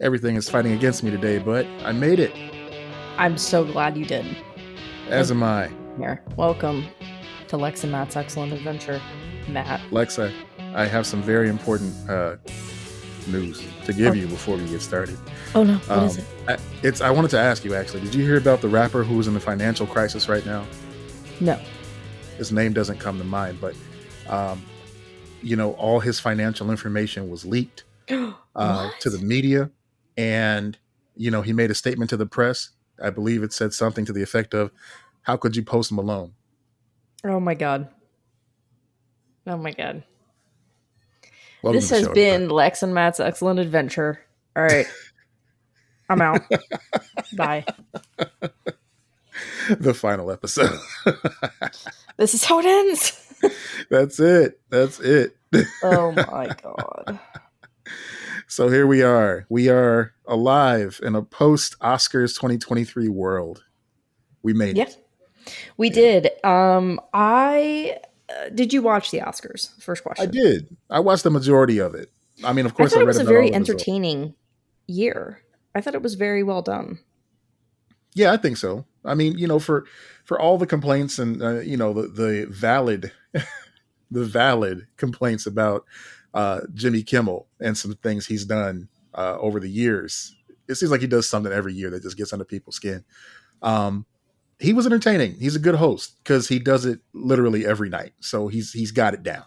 Everything is fighting against me today, but I made it. I'm so glad you did. As am I. Here, welcome to Lex and Matt's excellent adventure, Matt. Lexa, I have some very important uh, news to give Oh. you before we get started. Oh no, what is Um, it? I, it's. I wanted to ask you actually. Did you hear about the rapper who's in the financial crisis right now? No. His name doesn't come to mind, but um, you know, all his financial information was leaked uh, to the media, and you know, he made a statement to the press. I believe it said something to the effect of, "How could you post Malone?" Oh my god. Oh my god. Welcome this has been Lex and Matt's excellent adventure. All right. I'm out. Bye. the final episode. This is how it ends. That's it. That's it. Oh my god. So here we are. We are alive in a post Oscars 2023 world. We made Yep. it. We did. Um I uh, did you watch the Oscars? First question. I did. I watched the majority of it. I mean, of I course, thought I, it was a very all the results. entertaining year. I thought it was very well done. Yeah, I think so. I mean, you know, for for all the complaints and uh, you know the the valid the valid complaints about uh, Jimmy Kimmel and some things he's done uh, over the years. It seems like he does something every year that just gets under people's skin. Um, he was entertaining. He's a good host because he does it literally every night. So he's he's got it down.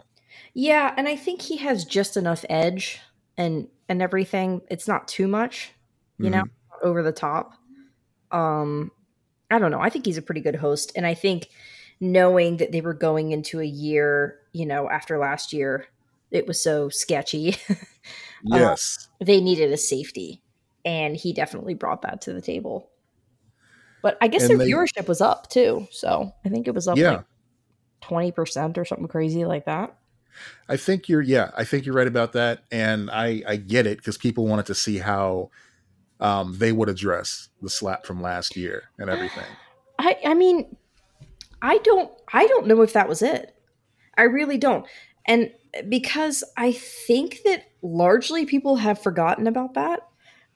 Yeah, and I think he has just enough edge and and everything. It's not too much, you know, Mhm. over the top. Um I don't know. I think he's a pretty good host and I think knowing that they were going into a year, you know, after last year, it was so sketchy. Yes. they needed a safety and he definitely brought that to the table. But I guess And their they- viewership was up too. So, I think it was up yeah. like 20% or something crazy like that. I think you're yeah, I think you're right about that, and I I get it because people wanted to see how um, they would address the slap from last year and everything. I I mean, I don't I don't know if that was it. I really don't. And because I think that largely people have forgotten about that.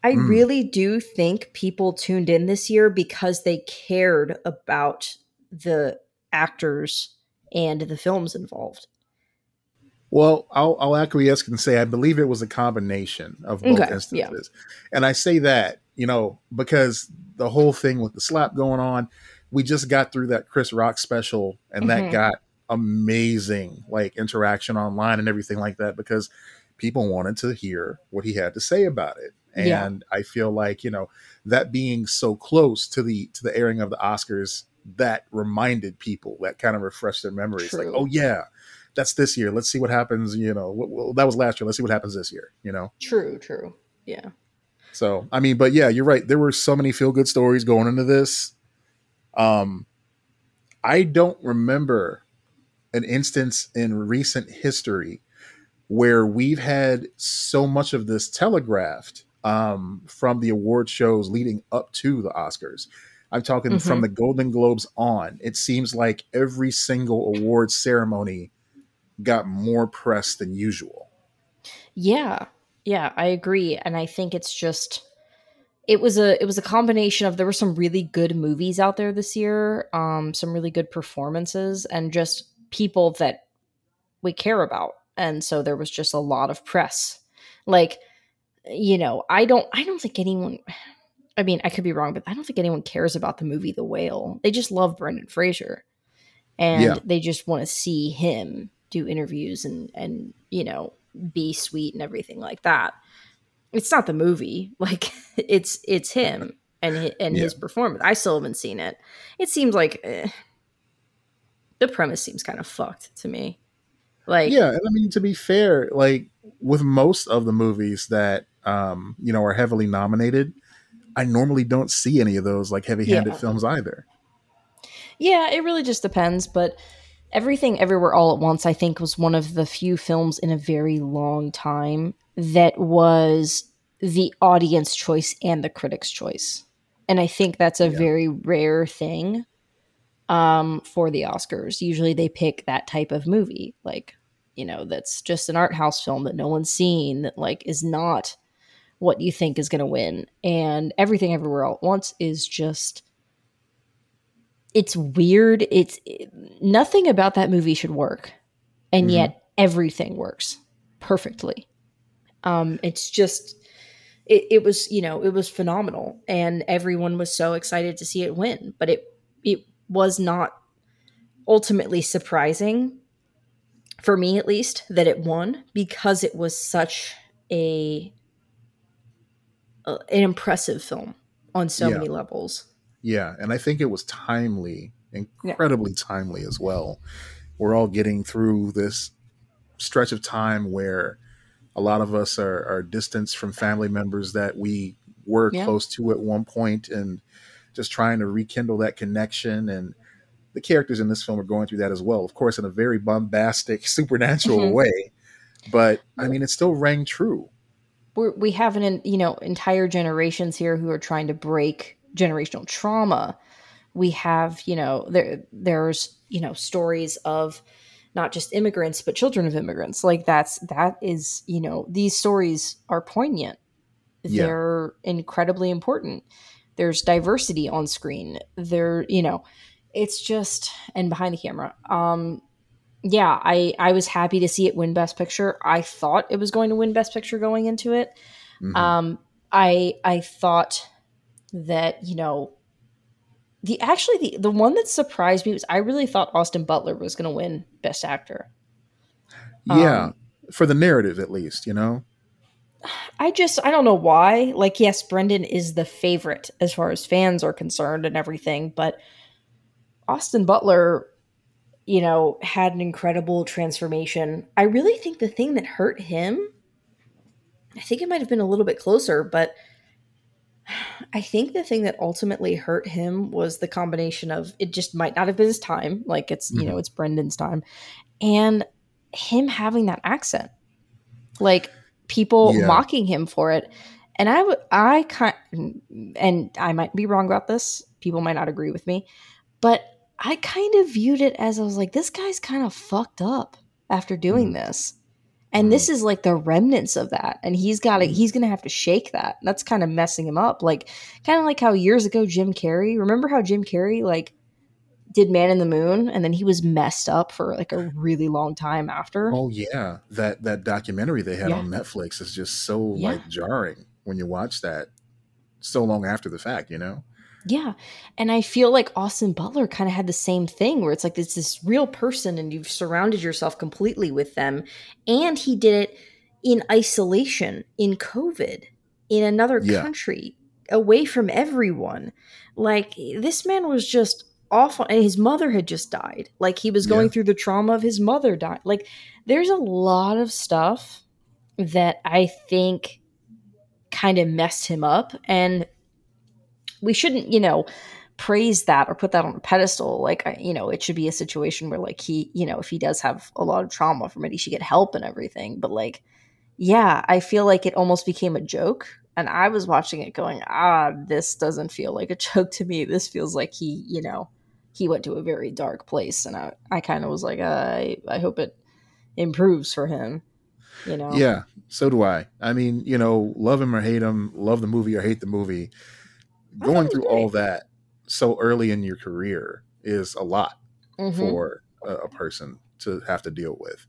I Mm. really do think people tuned in this year because they cared about the actors and the films involved. Well, I'll I'll acquiesce and say I believe it was a combination of both Okay, instances, and I say that you know because the whole thing with the slap going on, we just got through that Chris Rock special, and Mhm. that got amazing like interaction online and everything like that because people wanted to hear what he had to say about it and Yeah. i feel like you know that being so close to the to the airing of the oscars that reminded people that kind of refreshed their memories like oh yeah that's this year let's see what happens you know well, that was last year let's see what happens this year you know True, true. Yeah. so I mean, but yeah, you're right. There were so many feel good stories going into this. Um, I don't remember an instance in recent history where we've had so much of this telegraphed um, from the award shows leading up to the Oscars. I'm talking from the Golden Globes on. It seems like every single award ceremony got more press than usual. Yeah. Yeah, I agree and I think it's just it was a it was a combination of there were some really good movies out there this year, um some really good performances and just people that we care about. And so there was just a lot of press. Like you know, I don't I don't think anyone I mean, I could be wrong, but I don't think anyone cares about the movie The Whale. They just love Brendan Fraser. And Yeah. they just want to see him do interviews and and you know, be sweet and everything like that. It's not the movie, like it's it's him and hi- and his performance. I still haven't seen it. It seems like eh, the premise seems kind of fucked to me. Like yeah and i mean to be fair like with most of the movies that um you know are heavily nominated i normally don't see any of those like heavy-handed Yeah. films either Yeah, it really just depends. But Everything Everywhere All at Once, I think, was one of the few films in a very long time that was the audience choice and the critic's choice. And I think that's a Yeah. very rare thing um, for the Oscars. Usually they pick that type of movie, like, you know, that's just an art house film that no one's seen, that, like, is not what you think is going to win. And Everything Everywhere All at Once is just it's weird. It's nothing about that movie should work. And mm-hmm. yet everything works perfectly. Um it's just it, it was, you know, it was phenomenal and everyone was so excited to see it win, but it it was not ultimately surprising for me at least that it won because it was such a, a an impressive film on so yeah. many levels. Yeah, and I think it was timely, incredibly yeah. timely as well. We're all getting through this stretch of time where a lot of us are, are distanced from family members that we were yeah. close to at one point and just trying to rekindle that connection and the characters in this film are going through that as well of course in a very bombastic supernatural mm-hmm. way but i mean it still rang true. We're, we have an you know entire generations here who are trying to break generational trauma. We have you know there there's you know stories of not just immigrants but children of immigrants. Like that's that is you know these stories are poignant. Yeah. they're incredibly important there's diversity on screen there you know it's just and behind the camera um yeah i i was happy to see it win best picture i thought it was going to win best picture going into it mm-hmm. um i i thought that you know the actually the the one that surprised me was I really thought Austin Butler was going to win Best Actor. Yeah, um, for the narrative at least, you know. I just I don't know why. Like, yes, Brendan is the favorite as far as fans are concerned and everything, but Austin Butler, you know, had an incredible transformation. I really think the thing that hurt him, I think it might have been a little bit closer, but I think the thing that ultimately hurt him was the combination of it just might not have been his time, like it's mm-hmm. you know mm-hmm. it's Brendan's time, and him having that accent, like people yeah. mocking him for it, and I would I kind and I might be wrong about this. People might not agree with me, but I kind of viewed it as I was like, this guy's kind of fucked up after doing mm-hmm. this and this mm-hmm. is like the remnants of that and he's got to mm-hmm. he's gonna have to shake that that's kind of messing him up like kind of like how years ago jim carrey remember how jim carrey like did man in the moon and then he was messed up for like a really long time after oh yeah that that documentary they had yeah. on netflix is just so yeah. like jarring when you watch that so long after the fact you know yeah. And I feel like Austin Butler kind of had the same thing where it's like it's this real person and you've surrounded yourself completely with them. And he did it in isolation, in COVID, in another yeah. country, away from everyone. Like this man was just awful. And his mother had just died. Like he was going yeah. through the trauma of his mother dying. Like there's a lot of stuff that I think kind of messed him up. And we shouldn't, you know, praise that or put that on a pedestal. Like, you know, it should be a situation where, like, he, you know, if he does have a lot of trauma from it, he should get help and everything. But, like, yeah, I feel like it almost became a joke. And I was watching it going, ah, this doesn't feel like a joke to me. This feels like he, you know, he went to a very dark place. And I, I kind of was like, uh, I, I hope it improves for him. You know? Yeah, so do I. I mean, you know, love him or hate him, love the movie or hate the movie going through all that so early in your career is a lot mm-hmm. for a, a, person to have to deal with.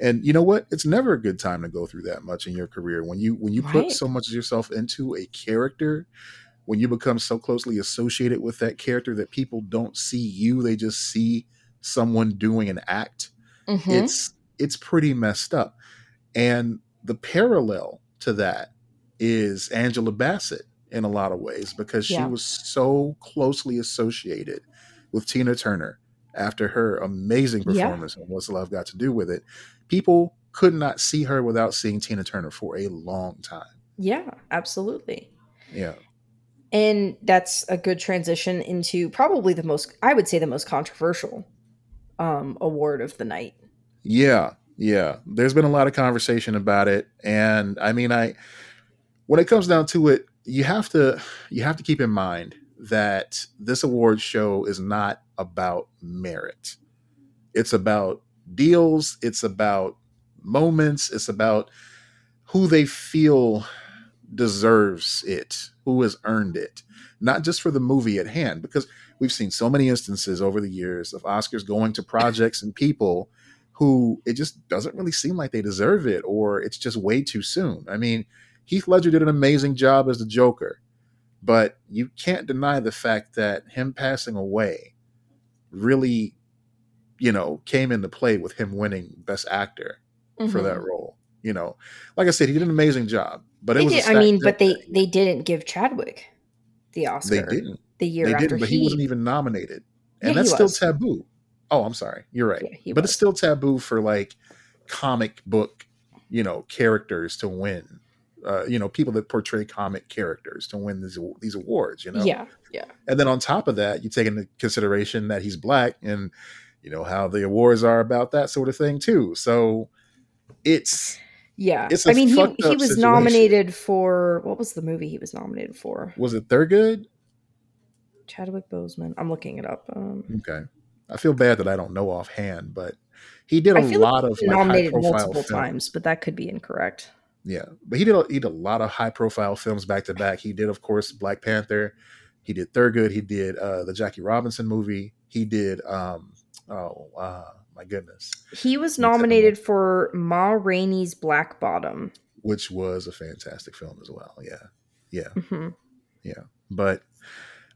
And you know what? It's never a good time to go through that much in your career when you when you right. put so much of yourself into a character, when you become so closely associated with that character that people don't see you, they just see someone doing an act. Mm-hmm. It's it's pretty messed up. And the parallel to that is Angela Bassett in a lot of ways because yeah. she was so closely associated with Tina Turner after her amazing performance yeah. and What's Love Got to Do with It. People could not see her without seeing Tina Turner for a long time. Yeah, absolutely. Yeah. And that's a good transition into probably the most, I would say, the most controversial um, award of the night. Yeah, yeah. There's been a lot of conversation about it, and I mean, I when it comes down to it, you have to you have to keep in mind that this award show is not about merit. It's about deals, it's about moments, it's about who they feel deserves it, who has earned it, not just for the movie at hand, because we've seen so many instances over the years of Oscars going to projects and people who it just doesn't really seem like they deserve it or it's just way too soon. I mean, Heath Ledger did an amazing job as the Joker, but you can't deny the fact that him passing away really, you know, came into play with him winning Best Actor mm-hmm. for that mm-hmm. role. You know, like I said, he did an amazing job, but it was. Did, I mean, but they they didn't give Chadwick the Oscar. They didn't. The year they after didn't, but he, he wasn't even nominated, and yeah, that's still taboo. Oh, I'm sorry. You're right. Yeah, but was. it's still taboo for like comic book, you know, characters to win. Uh, you know, people that portray comic characters to win these these awards. You know. Yeah. Yeah. And then on top of that, you take into consideration that he's black, and you know how the awards are about that sort of thing too. So it's yeah. I mean, he he was situation. nominated for what was the movie he was nominated for? Was it Thurgood? Chadwick Boseman. I'm looking it up. Um, okay. I feel bad that I don't know offhand, but he did a lot like of like, nominated multiple films. times, but that could be incorrect. Yeah, but he did a, he did a lot of high profile films back to back. He did, of course, Black Panther. He did Thurgood. He did uh, the Jackie Robinson movie. He did. Um, oh uh, my goodness! He was nominated for Ma Rainey's Black Bottom, which was a fantastic film as well. Yeah, yeah, mm-hmm. yeah. But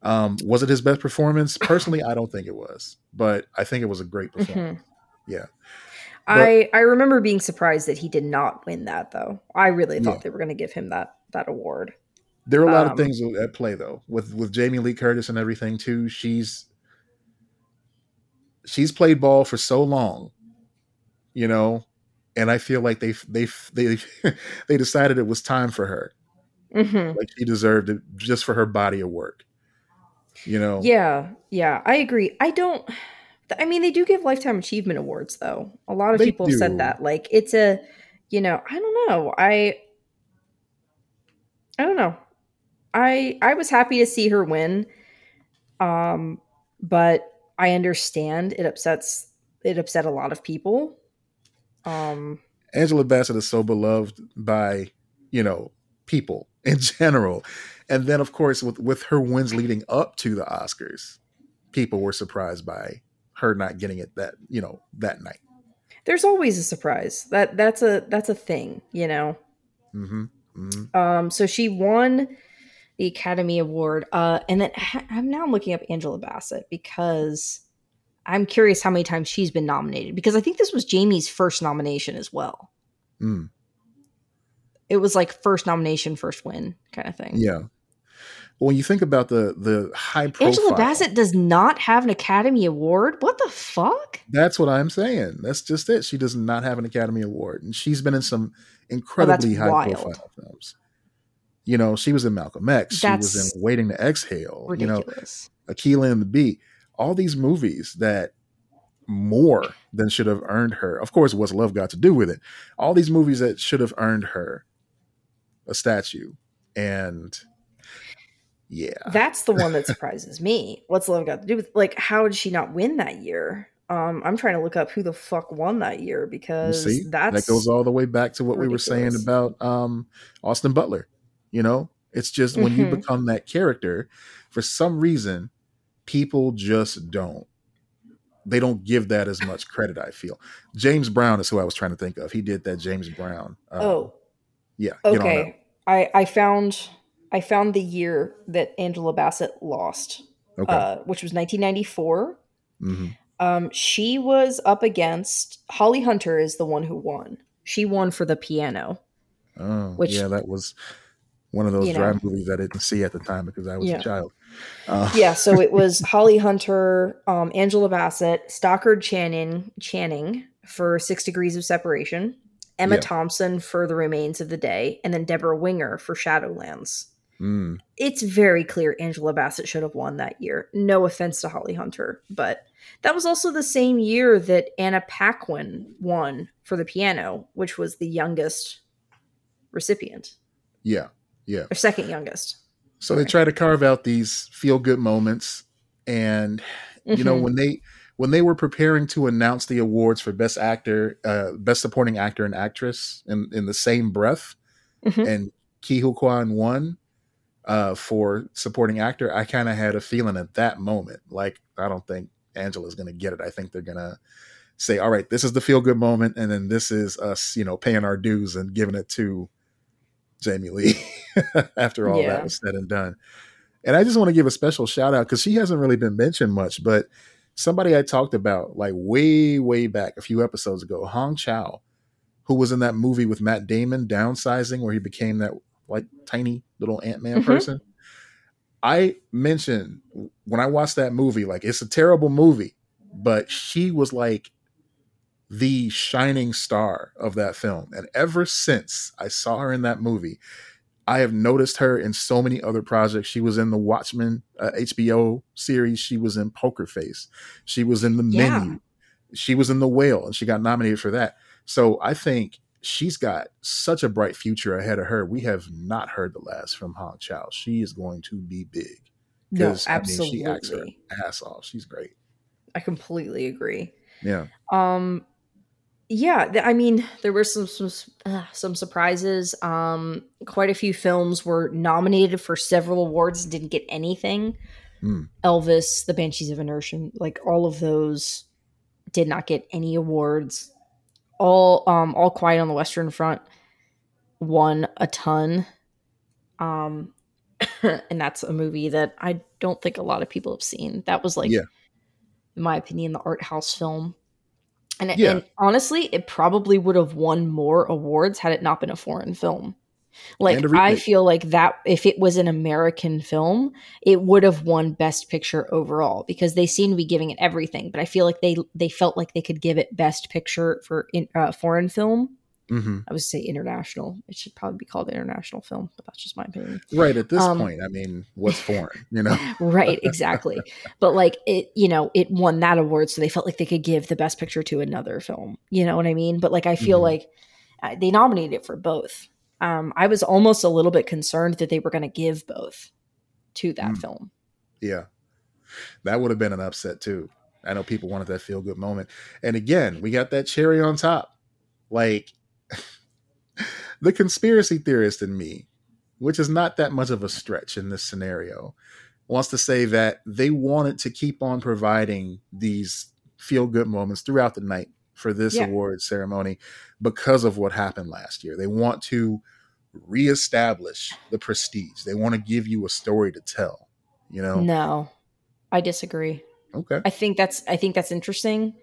um, was it his best performance? Personally, I don't think it was, but I think it was a great mm-hmm. performance. Mm-hmm. Yeah. But, I I remember being surprised that he did not win that though. I really thought yeah. they were going to give him that that award. There are a lot um, of things at play though with with Jamie Lee Curtis and everything too. She's she's played ball for so long, you know, and I feel like they they they they decided it was time for her. Mm-hmm. Like she deserved it just for her body of work you know yeah yeah i agree i don't i mean they do give lifetime achievement awards though a lot of they people do. have said that like it's a you know i don't know i i don't know i i was happy to see her win um but i understand it upsets it upset a lot of people um angela bassett is so beloved by you know people in general and then, of course, with with her wins leading up to the Oscars, people were surprised by her not getting it that you know that night. There's always a surprise. That that's a that's a thing, you know. Mm-hmm. Mm-hmm. Um. So she won the Academy Award. Uh. And then I'm now looking up Angela Bassett because I'm curious how many times she's been nominated because I think this was Jamie's first nomination as well. Mm. It was like first nomination, first win kind of thing. Yeah Well, when you think about the the high profile, Angela Bassett does not have an Academy Award. What the fuck? That's what I'm saying. That's just it. She does not have an Academy Award, and she's been in some incredibly oh, high wild. profile films. You know, she was in Malcolm X. That's she was in Waiting to Exhale. Ridiculous. You know, Akeelah and the Bee. All these movies that more than should have earned her. Of course, what's love got to do with it? All these movies that should have earned her a statue, and yeah. That's the one that surprises me. What's love got to do with like how did she not win that year? Um, I'm trying to look up who the fuck won that year because see, that's that goes all the way back to what ridiculous. we were saying about um, Austin Butler. You know, it's just when mm-hmm. you become that character, for some reason, people just don't. They don't give that as much credit. I feel James Brown is who I was trying to think of. He did that James Brown. Um, oh, yeah. Okay, I I found I found the year that Angela Bassett lost, okay. uh, which was 1994. Mm-hmm. Um, she was up against Holly Hunter is the one who won. She won for the piano. Oh, which, yeah, that was one of those you know, movies I didn't see at the time because I was yeah. a child. Uh. Yeah, so it was Holly Hunter, um, Angela Bassett, Stockard Channing, Channing for Six Degrees of Separation, Emma yeah. Thompson for The Remains of the Day, and then Deborah Winger for Shadowlands. Mm. It's very clear Angela Bassett should have won that year. No offense to Holly Hunter, but that was also the same year that Anna Paquin won for the piano, which was the youngest recipient. Yeah, yeah. Or second youngest. So Sorry. they try to carve out these feel good moments and you mm-hmm. know when they when they were preparing to announce the awards for best actor, uh, best supporting actor and actress in in the same breath mm-hmm. and Ke Huy Quan won uh, for supporting actor, I kind of had a feeling at that moment, like I don't think Angela's going to get it. I think they're going to say, "All right, this is the feel good moment," and then this is us, you know, paying our dues and giving it to Jamie Lee after all Yeah. that was said and done. And I just want to give a special shout out because she hasn't really been mentioned much, but somebody I talked about like way, way back a few episodes ago, Hong Chau, who was in that movie with Matt Damon, Downsizing, where he became that like tiny little Ant Man Mhm. person. I mentioned when I watched that movie, like it's a terrible movie, but she was like the shining star of that film. And ever since I saw her in that movie, I have noticed her in so many other projects. She was in the Watchmen uh, HBO series. She was in Poker Face. She was in the Yeah. Menu. She was in The Whale, and she got nominated for that. So I think she's got such a bright future ahead of her. We have not heard the last from Hong Chau. She is going to be big. No, 'Cause, I mean, absolutely. she acts her ass off. She's great. I completely agree. Yeah. Um, yeah, I mean, there were some some uh, some surprises. Um, quite a few films were nominated for several awards and didn't get anything. Hmm. Elvis, The Banshees of Inisherin, like all of those did not get any awards. All um all quiet on the Western Front won a ton. Um and that's a movie that I don't think a lot of people have seen. That was like Yeah. in my opinion, the art house film. And, Yeah. and honestly, it probably would have won more awards had it not been a foreign film. Like I feel like that if it was an American film, it would have won Best Picture overall because they seem to be giving it everything. But I feel like they they felt like they could give it Best Picture for in, uh, foreign film. Hmm I would say international. It should probably be called international film, but that's just my opinion. Right. At this Um, point, I mean, what's foreign? You know? right exactly but like it you know it won that award so they felt like they could give the best picture to another film you know what i mean but like i feel Mhm. like uh, they nominated it for both um i was almost a little bit concerned that they were going to give both to that Mm. film Yeah. That would have been an upset too. I know people wanted that feel good moment. And again, we got that cherry on top. Like the conspiracy theorist in me, which is not that much of a stretch in this scenario, wants to say that they wanted to keep on providing these feel good moments throughout the night for this Yeah. award ceremony because of what happened last year. They want to reestablish the prestige. They want to give you a story to tell, you know? no i disagree Okay. i think that's i think that's interesting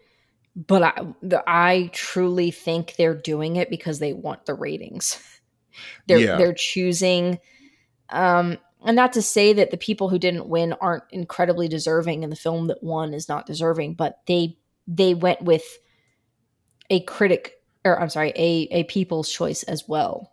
but i the, i truly think they're doing it because they want the ratings they're Yeah. they're choosing um and not to say that the people who didn't win aren't incredibly deserving and the film that won is not deserving but they they went with a critic or i'm sorry a a people's choice as well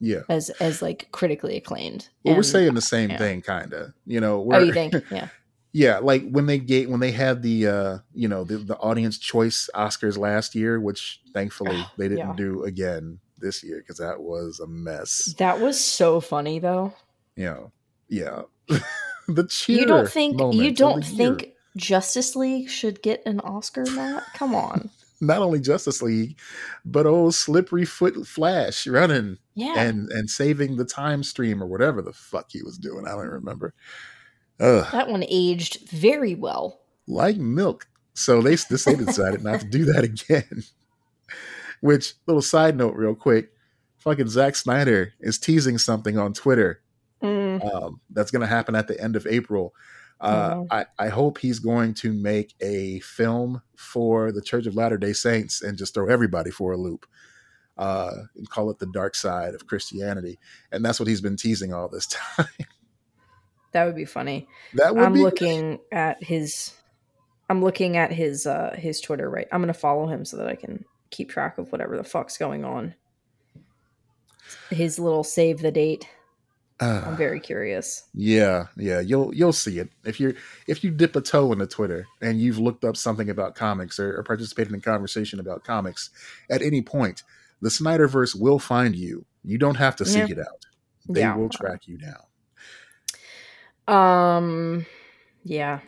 Yeah. as as like critically acclaimed Well, we're saying the same yeah. thing, kind of. You know, oh we're, you think yeah yeah, like when they gave when they had the uh, you know the, the audience choice Oscars last year, which thankfully Oh, they didn't yeah. do again this year because that was a mess. that was so funny though know, yeah. the cheer. you don't think you don't the year. think justice league should get an oscar matt come on not only Justice League, but old slippery foot Flash running yeah and and saving the time stream or whatever the fuck he was doing. I don't remember. Ugh. that one aged very well like milk. So they this they decided not to do that again. Which little side note, real quick, fucking Zack Snyder is teasing something on Twitter Mm, um, that's going to happen at the end of April. Uh, Oh. I, I hope he's going to make a film for the Church of Latter Day Saints and just throw everybody for a loop. Uh, and call it the dark side of Christianity, and that's what he's been teasing all this time. That would be funny. That would i'm looking at his i'm looking at his uh his twitter right? I'm gonna follow him so that i can keep track of whatever the fuck's going on. His little save the date. Uh, i'm very curious. Yeah, yeah, you'll you'll see it. If you're if you dip a toe into Twitter and you've looked up something about comics or, or participated in a conversation about comics at any point, the Snyderverse will find you. You don't have to seek Yeah. it out; they Yeah. will track you down. Um yeah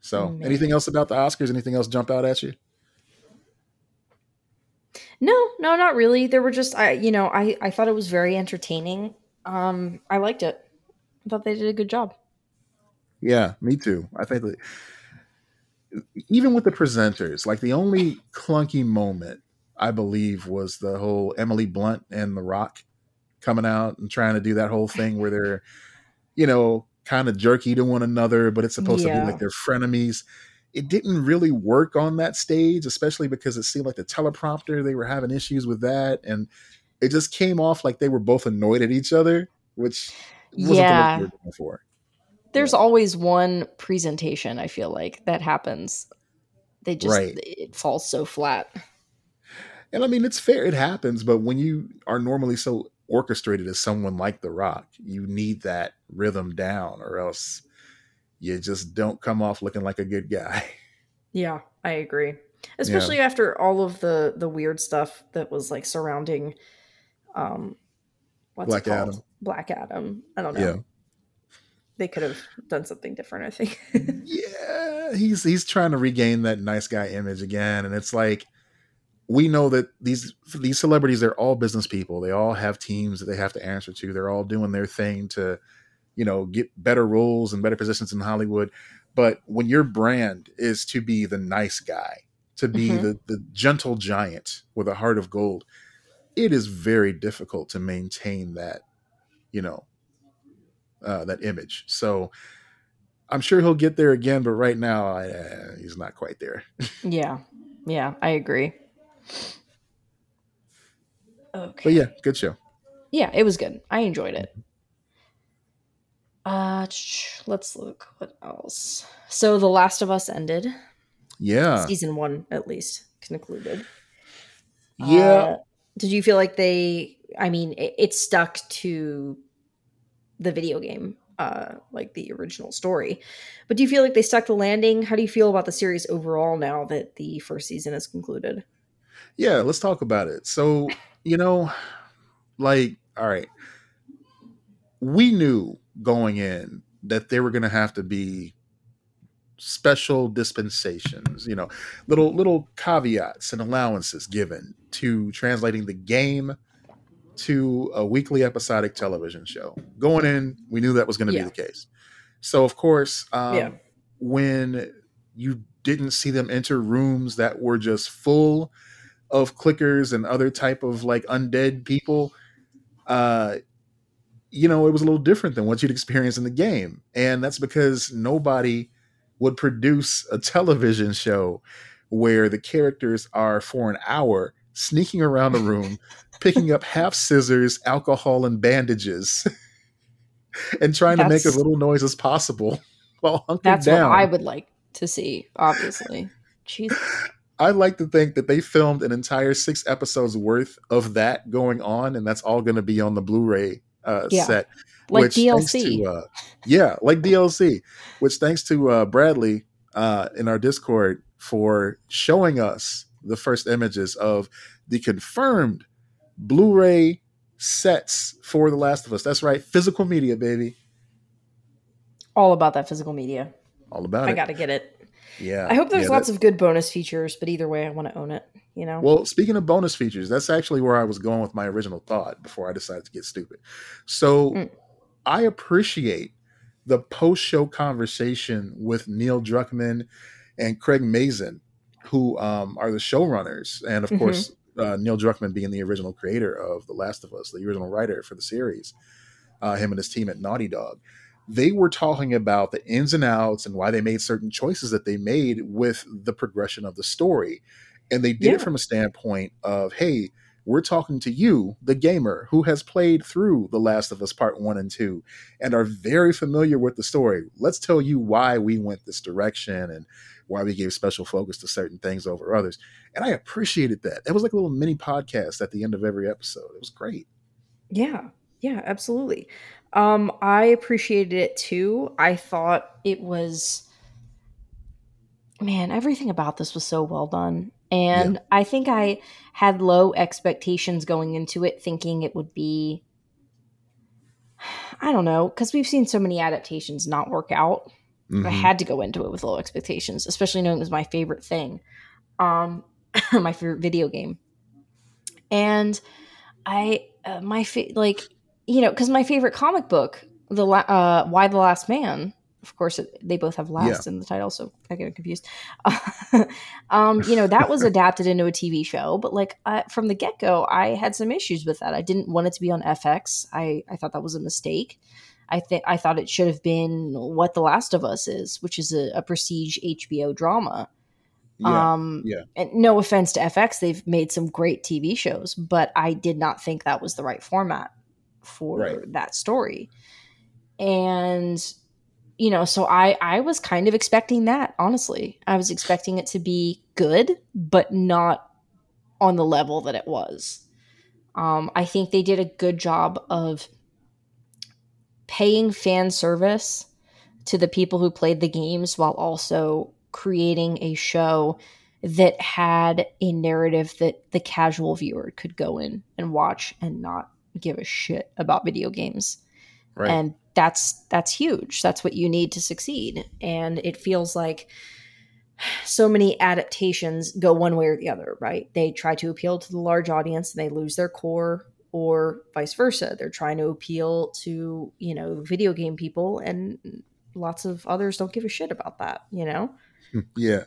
So, Man. anything else about the Oscars? Anything else jump out at you? No, no, not really. There were just I, you know, I I thought it was very entertaining. Um, I liked it. I thought they did a good job. Yeah, me too. I think that even with the presenters, like the only clunky moment I believe was the whole Emily Blunt and The Rock coming out and trying to do that whole thing where they're, you know, kind of jerky to one another, but it's supposed yeah. to be like they're frenemies. It didn't really work on that stage, especially because it seemed like the teleprompter, they were having issues with that. And it just came off like they were both annoyed at each other, which wasn't yeah. the look we for. There's yeah. always one presentation, I feel like, that happens. They just, right. it falls so flat. And I mean, it's fair, it happens, but when you are normally so orchestrated as someone like The Rock, you need that rhythm down, or else you just don't come off looking like a good guy. Yeah, I agree. Especially yeah. after all of the the weird stuff that was like surrounding um what's Black Adam. Black Adam. I don't know. Yeah. They could have done something different, I think. yeah, he's he's trying to regain that nice guy image again and it's like we know that these these celebrities they're all business people. They all have teams that they have to answer to. They're all doing their thing to you know get better roles and better positions in hollywood. But when your brand is to be the nice guy to be mm-hmm. the the gentle giant with a heart of gold it is very difficult to maintain that you know uh, that image. So i'm sure he'll get there again but right now uh, he's not quite there. Yeah. Yeah i agree Okay. But yeah, good show. Yeah, it was good. I enjoyed it. Uh, let's look what else. So, The Last of Us ended. Yeah, season one at least concluded. Yeah. Uh, did you feel like they? I mean, it, it stuck to the video game, uh, like the original story. But do you feel like they stuck the landing? How do you feel about the series overall now that the first season is concluded? Yeah, let's talk about it. So, you know, like, all right, we knew going in that there were going to have to be special dispensations, you know, little little caveats and allowances given to translating the game to a weekly episodic television show. Going in, we knew that was going to yeah. be the case. So, of course, um, yeah. when you didn't see them enter rooms that were just full of clickers and other type of like undead people uh you know it was a little different than what you'd experience in the game and that's because nobody would produce a television show where the characters are for an hour sneaking around the room picking up half scissors alcohol and bandages and trying that's, to make as little noise as possible while hunkered that's down. what i would like to see obviously Jesus. I like to think that they filmed an entire six episodes worth of that going on, and that's all going to be on the Blu-ray uh, yeah. set. Like DLC. To, uh, yeah, like DLC. Which thanks to uh, Bradley uh, in our Discord for showing us the first images of the confirmed Blu-ray sets for The Last of Us. That's right, physical media, baby. All about that physical media. All about I it. I got to get it. Yeah. I hope there's yeah, lots that, of good bonus features, but either way, I want to own it. You know. Well, speaking of bonus features, that's actually where I was going with my original thought before I decided to get stupid. So, mm. I appreciate the post-show conversation with Neil Druckmann and Craig Mazin, who um, are the showrunners, and of mm-hmm. course, uh, Neil Druckmann being the original creator of The Last of Us, the original writer for the series, uh, him and his team at Naughty Dog they were talking about the ins and outs and why they made certain choices that they made with the progression of the story. And they did yeah. it from a standpoint of, hey, we're talking to you, the gamer, who has played through The Last of Us Part 1 and 2 and are very familiar with the story. Let's tell you why we went this direction and why we gave special focus to certain things over others. And I appreciated that. It was like a little mini podcast at the end of every episode. It was great. Yeah. Yeah, absolutely. Um, I appreciated it too. I thought it was man, everything about this was so well done. And yeah. I think I had low expectations going into it, thinking it would be I don't know, because we've seen so many adaptations not work out. Mm-hmm. I had to go into it with low expectations, especially knowing it was my favorite thing. Um my favorite video game. And I uh, my fa- like you know, because my favorite comic book, the La- uh, Y the Last Man, of course, it, they both have last yeah. in the title, so I get confused. um, you know, that was adapted into a TV show, but like uh, from the get go, I had some issues with that. I didn't want it to be on FX. I I thought that was a mistake. I think I thought it should have been what The Last of Us is, which is a, a prestige HBO drama. Yeah, um, yeah. And no offense to FX, they've made some great TV shows, but I did not think that was the right format for right. that story. And you know, so I I was kind of expecting that, honestly. I was expecting it to be good, but not on the level that it was. Um, I think they did a good job of paying fan service to the people who played the games while also creating a show that had a narrative that the casual viewer could go in and watch and not give a shit about video games. Right. And that's that's huge. That's what you need to succeed. And it feels like so many adaptations go one way or the other, right? They try to appeal to the large audience and they lose their core or vice versa. They're trying to appeal to, you know, video game people and lots of others don't give a shit about that, you know? Yeah.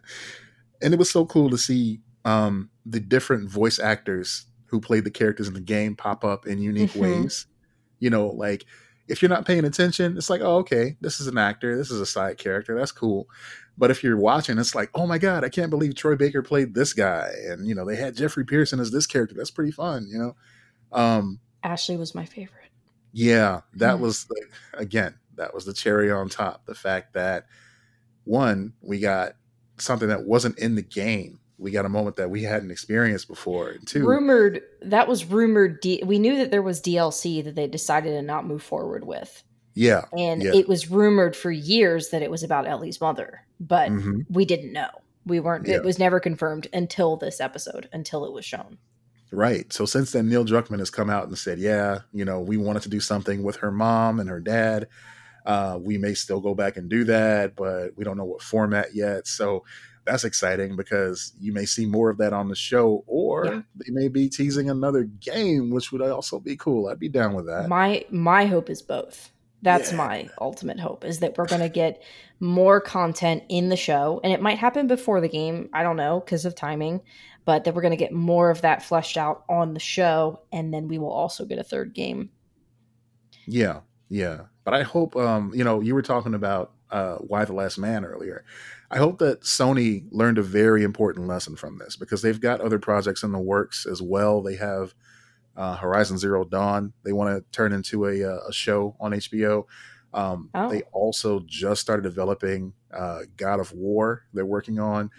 And it was so cool to see um the different voice actors who played the characters in the game pop up in unique mm-hmm. ways. You know, like if you're not paying attention, it's like, oh, okay, this is an actor, this is a side character, that's cool. But if you're watching, it's like, oh my god, I can't believe Troy Baker played this guy, and you know they had Jeffrey Pearson as this character. That's pretty fun, you know. Um, Ashley was my favorite. Yeah, that mm. was the, again, that was the cherry on top. The fact that one, we got something that wasn't in the game. We got a moment that we hadn't experienced before. Two, rumored that was rumored. D- we knew that there was DLC that they decided to not move forward with. Yeah, and yeah. it was rumored for years that it was about Ellie's mother, but mm-hmm. we didn't know. We weren't. Yeah. It was never confirmed until this episode, until it was shown. Right. So since then, Neil Druckmann has come out and said, yeah, you know, we wanted to do something with her mom and her dad. Uh, we may still go back and do that, but we don't know what format yet. So that's exciting because you may see more of that on the show, or yeah. they may be teasing another game, which would also be cool. I'd be down with that. My my hope is both. That's yeah. my ultimate hope is that we're going to get more content in the show and it might happen before the game, I don't know because of timing, but that we're going to get more of that fleshed out on the show and then we will also get a third game. Yeah. Yeah. But I hope um you know, you were talking about uh Y the Last Man earlier. I hope that Sony learned a very important lesson from this because they've got other projects in the works as well. They have uh, Horizon Zero Dawn. They want to turn into a, uh, a show on HBO. Um, oh. They also just started developing uh, God of War. They're working on.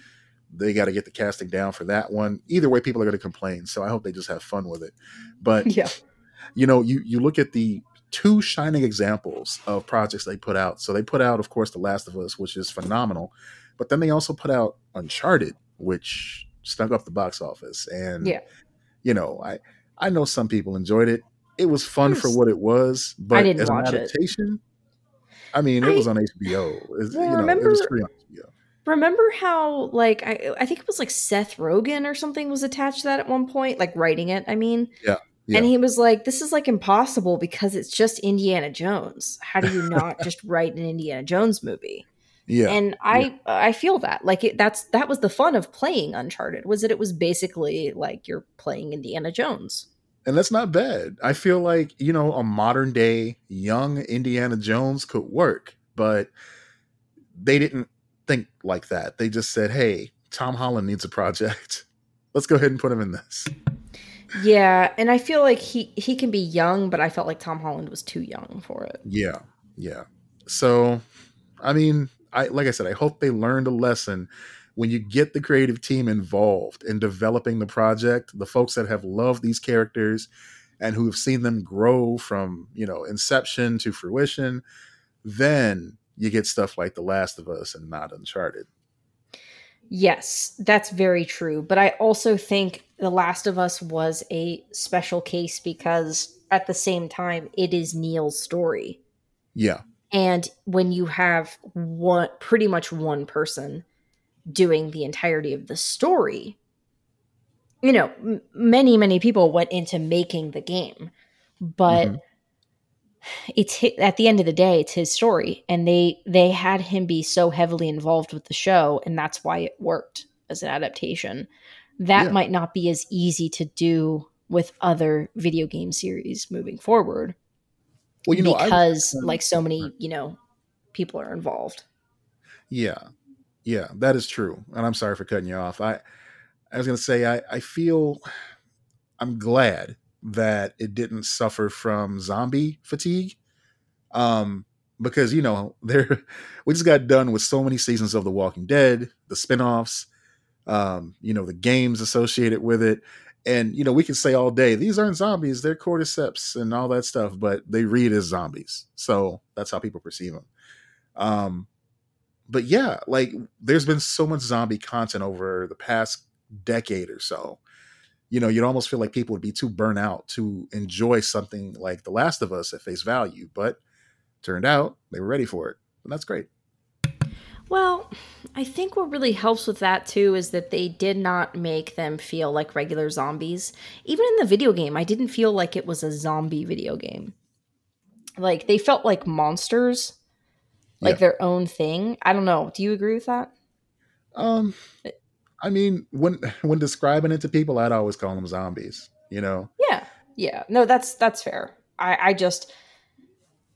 They got to get the casting down for that one. Either way, people are going to complain. So I hope they just have fun with it. But yeah, you know, you you look at the two shining examples of projects they put out. So they put out, of course, The Last of Us, which is phenomenal. But then they also put out Uncharted, which stunk up the box office. And yeah, you know, I I know some people enjoyed it. It was fun for what it was, but as an adaptation, it. I mean, it I, was on HBO. It, well, you know, remember, it was free on HBO. Remember how like I I think it was like Seth Rogen or something was attached to that at one point, like writing it. I mean, yeah. Yeah. And he was like, "This is like impossible because it's just Indiana Jones. How do you not just write an Indiana Jones movie?" Yeah. And I yeah. I feel that. Like it, that's that was the fun of playing Uncharted was that it was basically like you're playing Indiana Jones. And that's not bad. I feel like, you know, a modern day young Indiana Jones could work, but they didn't think like that. They just said, "Hey, Tom Holland needs a project. Let's go ahead and put him in this." Yeah, and I feel like he he can be young, but I felt like Tom Holland was too young for it. Yeah. Yeah. So, I mean, I like I said, I hope they learned a lesson when you get the creative team involved in developing the project, the folks that have loved these characters and who have seen them grow from, you know, inception to fruition, then you get stuff like The Last of Us and not Uncharted. Yes, that's very true. But I also think The Last of Us was a special case because at the same time, it is Neil's story. Yeah. And when you have one pretty much one person doing the entirety of the story, you know, m- many many people went into making the game, but mm-hmm. it's at the end of the day it's his story and they they had him be so heavily involved with the show and that's why it worked as an adaptation that Yeah. might not be as easy to do with other video game series moving forward Well, you know, I, because like so many you know people are involved Yeah. Yeah, that is true. And I'm sorry for cutting you off. I I was going to say I I feel I'm glad that it didn't suffer from zombie fatigue. Um because you know, there we just got done with so many seasons of The Walking Dead, the spin-offs, um, you know, the games associated with it. And you know, we can say all day, these aren't zombies, they're cordyceps and all that stuff, but they read as zombies. So that's how people perceive them. Um but yeah, like there's been so much zombie content over the past decade or so. You know, you'd almost feel like people would be too burnt out to enjoy something like The Last of Us at face value, but turned out they were ready for it. And that's great. Well, I think what really helps with that too is that they did not make them feel like regular zombies. Even in the video game, I didn't feel like it was a zombie video game. Like they felt like monsters, like Yeah. their own thing. I don't know. Do you agree with that? Um I mean, when when describing it to people, I'd always call them zombies, you know. Yeah. Yeah. No, that's that's fair. I I just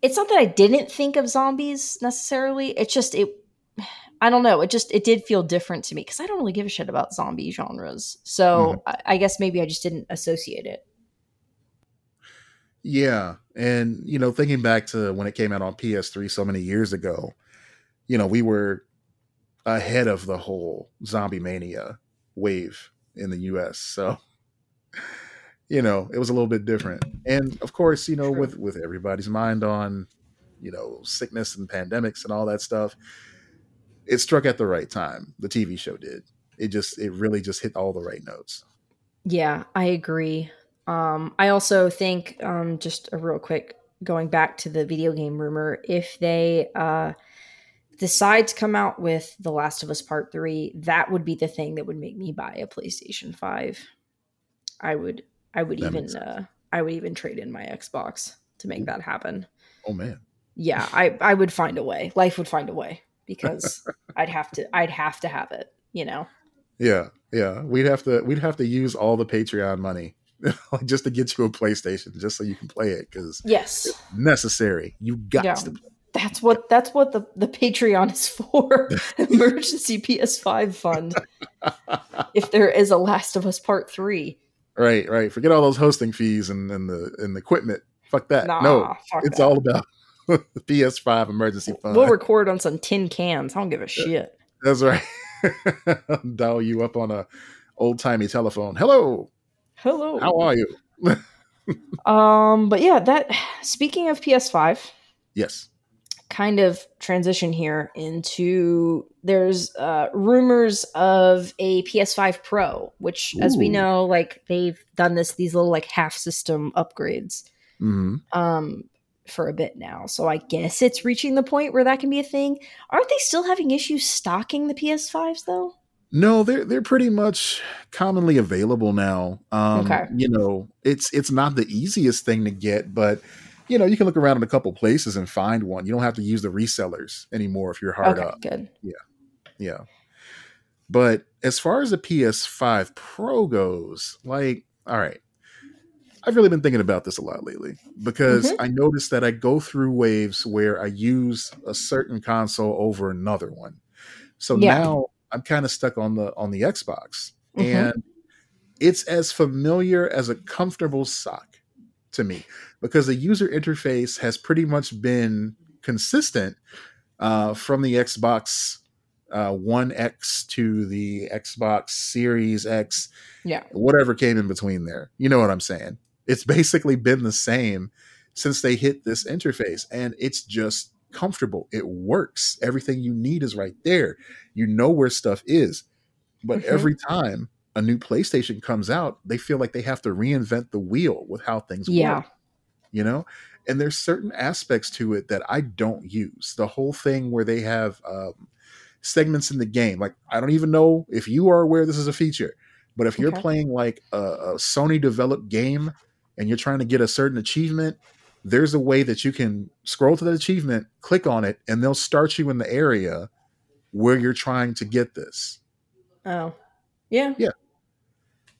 it's not that I didn't think of zombies necessarily. It's just it I don't know. It just it did feel different to me because I don't really give a shit about zombie genres. So mm-hmm. I, I guess maybe I just didn't associate it. Yeah, and you know, thinking back to when it came out on PS3 so many years ago, you know, we were ahead of the whole zombie mania wave in the US. So, you know, it was a little bit different. And of course, you know, with with everybody's mind on, you know, sickness and pandemics and all that stuff, it struck at the right time. The TV show did. It just it really just hit all the right notes. Yeah, I agree. Um, I also think, um, just a real quick going back to the video game rumor, if they uh, decide to come out with The Last of Us Part 3, that would be the thing that would make me buy a PlayStation 5. I would I would That even uh, I would even trade in my Xbox to make that happen. Oh man. Yeah, I, I would find a way. Life would find a way because I'd have to I'd have to have it, you know. Yeah, yeah. We'd have to we'd have to use all the Patreon money just to get you a PlayStation, just so you can play it because Yes. necessary. You got Yeah. to. Play. That's what that's what the, the Patreon is for. Emergency PS5 fund. if there is a Last of Us Part 3. right, right. Forget all those hosting fees and, and the and the equipment. Fuck that. Nah, no, fuck it's that. all about PS5 emergency fund. We'll record on some tin cans. I don't give a shit. That's right. Dial you up on a old timey telephone. Hello, Hello. how are you? Um, but yeah, that speaking of PS5, Yes. kind of transition here into there's uh rumors of a PS5 Pro, which as we know, like they've done this these little like half system upgrades hmm um for a bit now. So I guess it's reaching the point where that can be a thing. Aren't they still having issues stocking the PS5s though? No, they're they're pretty much commonly available now. Um, Okay. You know, it's it's not the easiest thing to get, but you know, you can look around in a couple places and find one. You don't have to use the resellers anymore if you're hard okay, up. good. Yeah. Yeah. But as far as the PS5 Pro goes, like, all right, I've really been thinking about this a lot lately because Mhm. I noticed that I go through waves where I use a certain console over another one. So Yeah. now I'm kind of stuck on the on the Xbox. Mhm. And it's as familiar as a comfortable sock to me because the user interface has pretty much been consistent uh, from the Xbox uh, One X to the Xbox Series X, Yeah. whatever came in between there. You know what I'm saying? It's basically been the same since they hit this interface, and it's just comfortable. It works. Everything you need is right there. You know where stuff is. But Mhm. every time a new PlayStation comes out, they feel like they have to reinvent the wheel with how things Yeah. work. You know? And there's certain aspects to it that I don't use. The whole thing where they have um, segments in the game. Like, I don't even know if you are aware this is a feature, but if you're playing like a, a Sony developed game and you're trying to get a certain achievement, there's a way that you can scroll to the achievement, click on it, and they'll start you in the area where you're trying to get this. Oh, yeah. Yeah.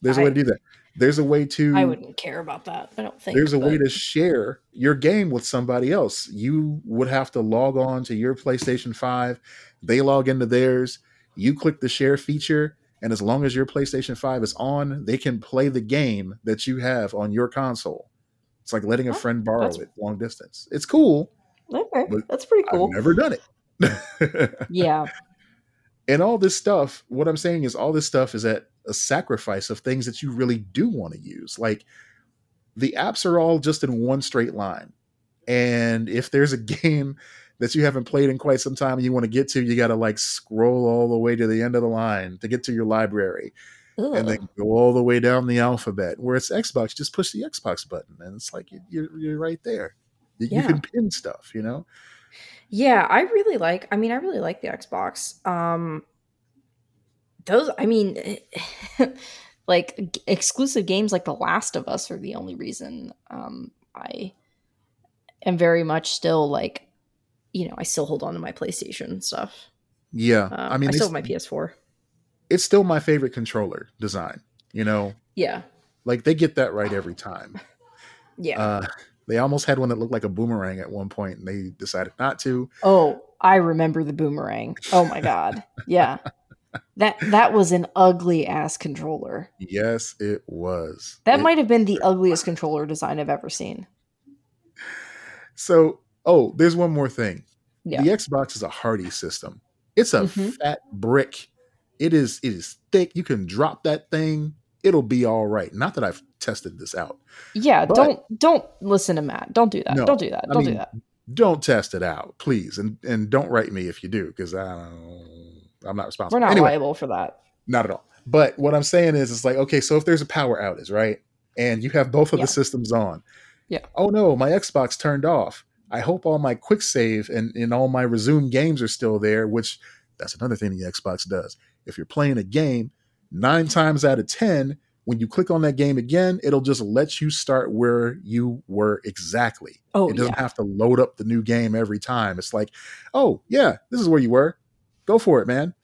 There's a way to do that. There's a way to. I wouldn't care about that. I don't think. There's a but... way to share your game with somebody else. You would have to log on to your PlayStation 5. They log into theirs. You click the share feature. And as long as your PlayStation 5 is on, they can play the game that you have on your console. It's like letting a oh, friend borrow it long distance. It's cool. Okay. That's pretty cool. I've never done it. yeah. And all this stuff, what I'm saying is all this stuff is at a sacrifice of things that you really do want to use. Like the apps are all just in one straight line. And if there's a game that you haven't played in quite some time and you want to get to, you got to like scroll all the way to the end of the line to get to your library. Ugh. And then go all the way down the alphabet. Where it's Xbox, just push the Xbox button, and it's like you're, you're right there. You, yeah. you can pin stuff, you know. Yeah, I really like. I mean, I really like the Xbox. Um, those, I mean, like exclusive games like The Last of Us are the only reason um, I am very much still like, you know, I still hold on to my PlayStation stuff. Yeah, uh, I mean, I still have my PS4. It's still my favorite controller design. You know. Yeah. Like they get that right every time. yeah. Uh, they almost had one that looked like a boomerang at one point, and they decided not to. Oh, I remember the boomerang. Oh my god, yeah, that that was an ugly ass controller. Yes, it was. That it, might have been the ugliest controller design I've ever seen. So, oh, there's one more thing. Yeah. The Xbox is a hardy system. It's a mm-hmm. fat brick. It is it is thick. You can drop that thing it'll be all right. Not that I've tested this out. Yeah, but, don't don't listen to Matt. Don't do that. No, don't do that. Don't I mean, do that. Don't test it out, please, and and don't write me if you do, because I I'm not responsible. We're not anyway, liable for that. Not at all. But what I'm saying is, it's like okay, so if there's a power outage, right, and you have both of yeah. the systems on, yeah. Oh no, my Xbox turned off. I hope all my quick save and, and all my resume games are still there, which that's another thing the Xbox does. If you're playing a game nine times out of 10, when you click on that game again, it'll just let you start where you were exactly. Oh, it doesn't yeah. have to load up the new game every time. It's like, oh, yeah, this is where you were. Go for it, man.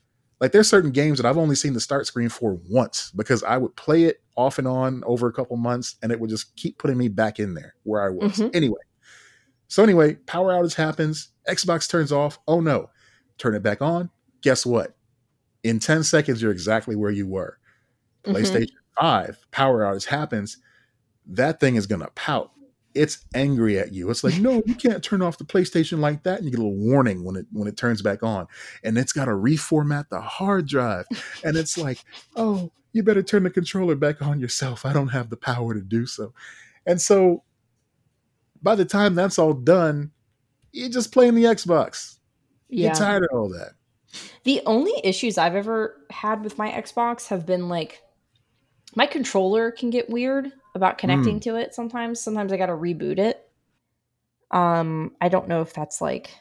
Like there's certain games that I've only seen the start screen for once because I would play it off and on over a couple months and it would just keep putting me back in there where I was. Mm-hmm. Anyway. So anyway, power outage happens, Xbox turns off. Oh no. Turn it back on. Guess what? in 10 seconds, you're exactly where you were. Mm-hmm. PlayStation 5, power outage happens, that thing is going to pout. It's angry at you. It's like, no, you can't turn off the PlayStation like that. And you get a little warning when it when it turns back on. And it's got to reformat the hard drive. And it's like, oh, you better turn the controller back on yourself. I don't have the power to do so. And so by the time that's all done, you're just playing the Xbox. Yeah. You're tired of all that. The only issues I've ever had with my Xbox have been like my controller can get weird about connecting mm. to it sometimes. Sometimes I got to reboot it. Um I don't know if that's like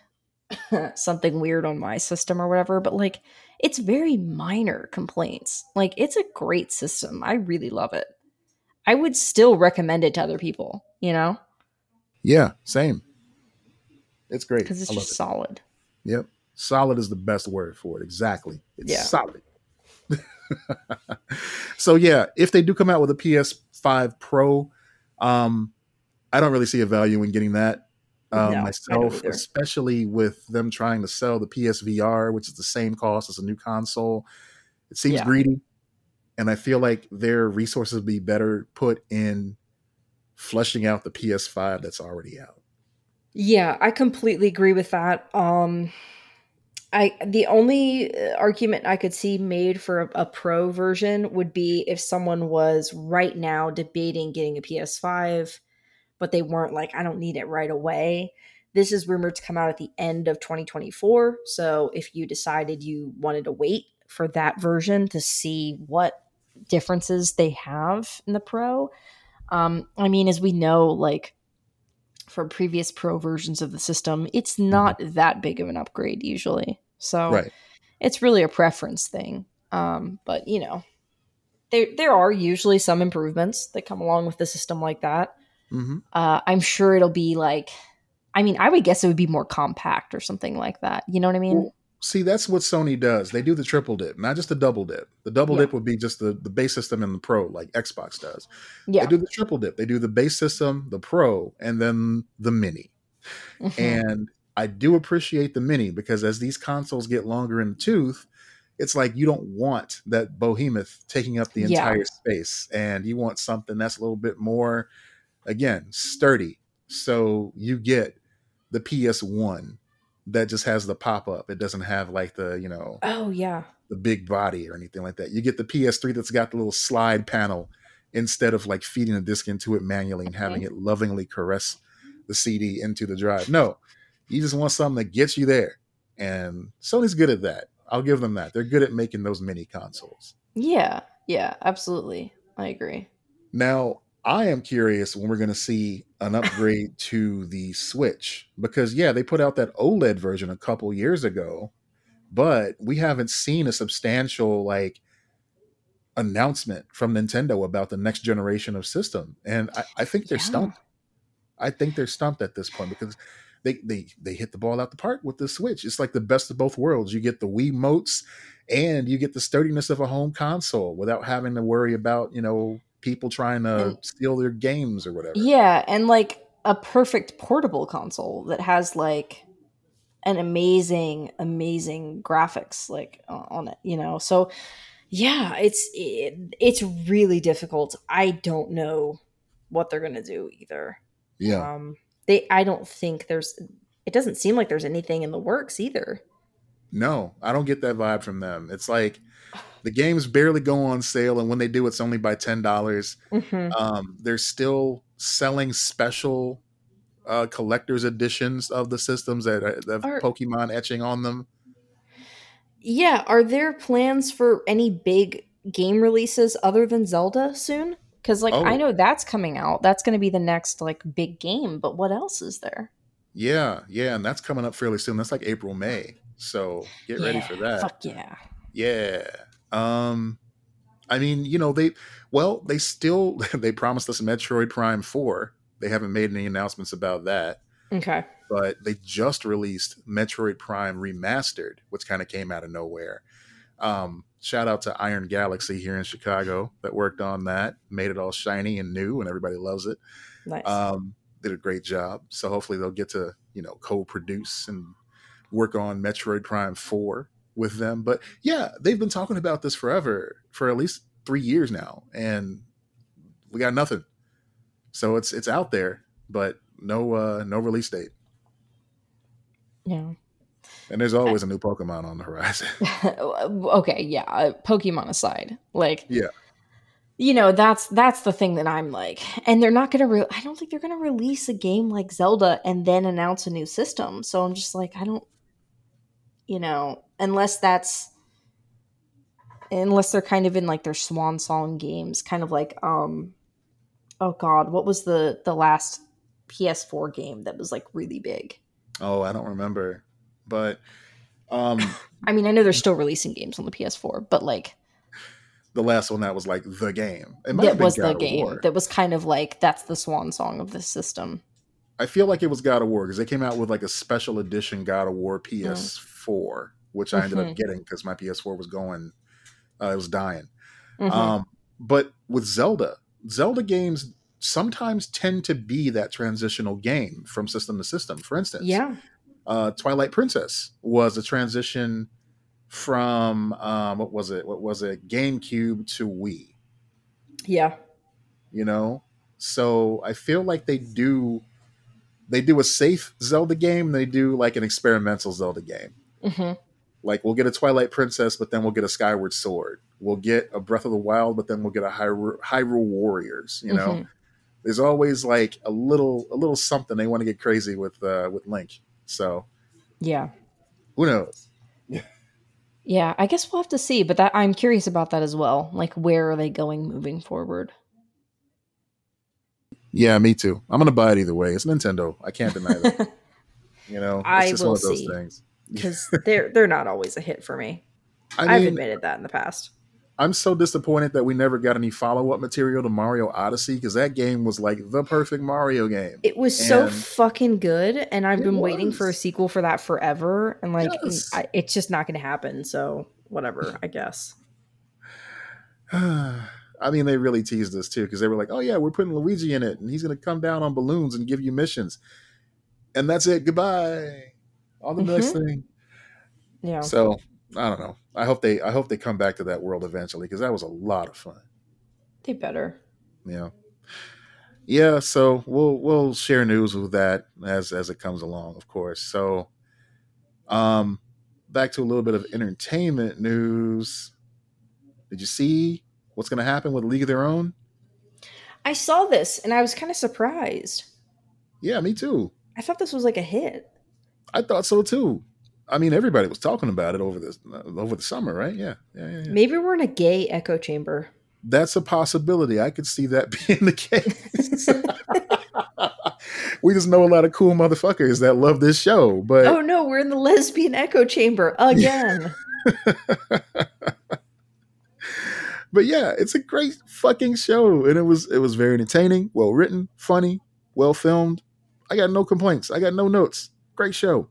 something weird on my system or whatever, but like it's very minor complaints. Like it's a great system. I really love it. I would still recommend it to other people, you know? Yeah, same. It's great. Because it's just it. solid. Yep. Solid is the best word for it. Exactly. It's yeah. solid. so yeah, if they do come out with a PS5 Pro, um, I don't really see a value in getting that um, no, myself, especially with them trying to sell the PSVR, which is the same cost as a new console. It seems yeah. greedy, and I feel like their resources would be better put in fleshing out the PS5 that's already out. Yeah, I completely agree with that. Um, I the only argument I could see made for a, a, pro version would be if someone was right now debating getting a PS5, but they weren't like, I don't need it right away. This is rumored to come out at the end of 2024. So if you decided you wanted to wait for that version to see what differences they have in the pro, um, I mean, as we know, like from previous pro versions of the system, it's mm-hmm. not mm-hmm. that big of an upgrade usually. So right. it's really a preference thing. Um, but you know, there there are usually some improvements that come along with the system like that. hmm Uh, I'm sure it'll be like, I mean, I would guess it would be more compact or something like that. You know what I mean? See, that's what Sony does. They do the triple dip, not just the double dip. The double Yeah. dip would be just the, the base system and the pro, like Xbox does. yeah. They do the triple dip. They do the base system, the pro, and then the mini. Mhm. And I do appreciate the mini because as these consoles get longer in the tooth, it's like you don't want that behemoth taking up the Yeah. entire space, and you want something that's a little bit more, again, sturdy. So you get the PS1 that just has the pop up. It doesn't have like the you know oh, yeah. the big body or anything like that. You get the PS3 that's got the little slide panel instead of like feeding a disc into it manually and having it lovingly caress the CD into the drive. No, you just want something that gets you there. And Sony's good at that. I'll give them that. They're good at making those mini consoles. Yeah. Yeah. Absolutely. I agree. Now, I am curious when we're going to see an upgrade to the Switch because, yeah, they put out that OLED version a couple years ago, but we haven't seen a substantial like announcement from Nintendo about the next generation of system, and I, I think they're Yeah. stumped. I think they're stumped at this point because they they they hit the ball out the park with the Switch. It's like the best of both worlds. You get the Wii motes, and you get the sturdiness of a home console without having to worry about you know people trying to And- steal their games or whatever. Yeah. And like a perfect portable console that has like an amazing, amazing graphics like on it, you know? So, yeah, it's it, it's really difficult. I don't know what they're gonna do either. Yeah. Um, they, I don't think there's. It doesn't seem like there's anything in the works either. No, I don't get that vibe from them. It's like the games barely go on sale, and when they do, it's only by ten dollars. Mhm. Um, they're still selling special uh, collector's editions of the systems that, are- that have Are- Pokemon etching on them. Yeah, are there plans for any big game releases other than Zelda soon? Because like Oh. I know that's coming out. That's going to be the next like big game. But what else is there? Yeah, yeah, and that's coming up fairly soon. That's like April, May. So get ready for that. Fuck yeah. Yeah. Um I mean, you know, they well, they still they promised us Metroid Prime 4. They haven't made any announcements about that, Okay. but they just released Metroid Prime Remastered, which kind of came out of nowhere. Um shout out to Iron Galaxy here in Chicago that worked on that, made it all shiny and new and everybody loves it. Nice. Um, did a great job. So hopefully they'll get to you know co-produce and work on Metroid Prime Four with them. But yeah, they've been talking about this forever for at least three years now, and we got nothing. So it's it's out there, but no uh no release date. yeah. And there's always a new Pokemon on the horizon. okay. Yeah. uh, Pokemon aside, like Yeah. You know that's that's the thing that I'm like, and they're not gonna. Re- I don't think they're gonna release a game like Zelda and then announce a new system. So I'm just like, I don't, you know, unless that's unless they're kind of in like their swan song games, kind of like um, oh god, what was the the last PS4 game that was like really big? oh, I don't remember, but um, I mean, I know they're still releasing games on the PS4, but like the last one that was like the game. It might have that been was the God of game that was kind of like that's the swan song of the system. I feel like it was God of War because they came out with like a special edition God of War PS4, which I ended up getting because my PS4 was going, uh, it was dying. Mhm. Um, but with Zelda, Zelda games sometimes tend to be that transitional game from system to system. For instance, yeah. uh, Twilight Princess was a transition from um, what was it? What was it? GameCube to Wii. Yeah. you know so i feel like they do they do a safe zelda game they do like an experimental zelda game hmm like we'll get a twilight princess but then we'll get a skyward sword we'll get a breath of the wild but then we'll get a hyrule, hyrule warriors you know Mhm. there's always like a little a little something they want to get crazy with uh with link so Yeah. who knows Yeah. I guess we'll have to see, but that I'm curious about that as well. Like, where are they going moving forward? yeah me too i'm gonna buy it either way it's nintendo i can't deny that you know it's I just will one of those see. things Because they're they're not always a hit for me. i I've admitted that in the past. I'm so disappointed that we never got any follow up material to Mario Odyssey because that game was like the perfect Mario game. It was so fucking good, and I've been waiting for a sequel for that forever, and like Yes. I, it's just not going to happen. So whatever, I guess. I mean, they really teased us too because they were like, "Oh yeah, we're putting Luigi in it, and he's going to come down on balloons and give you missions, and that's it. Goodbye. On the next thing." Yeah, So I don't know. I hope they I hope they come back to that world eventually because that was a lot of fun. they better. Yeah. Yeah, so we'll we'll share news with that as as it comes along, of course. So um back to a little bit of entertainment news. Did you see what's gonna happen with League of Their Own? I saw this and I was kind of surprised. Yeah, me too. I thought this was like a hit. I thought so too. I mean, everybody was talking about it over this uh, over the summer, right? Yeah, yeah, yeah. yeah. Maybe we're in a gay echo chamber. That's a possibility. I could see that being the case. we just know a lot of cool motherfuckers that love this show, but oh no, we're in the lesbian echo chamber again. but yeah, it's a great fucking show, and it was it was very entertaining, well written, funny, well filmed. I got no complaints. I got no notes. Great show.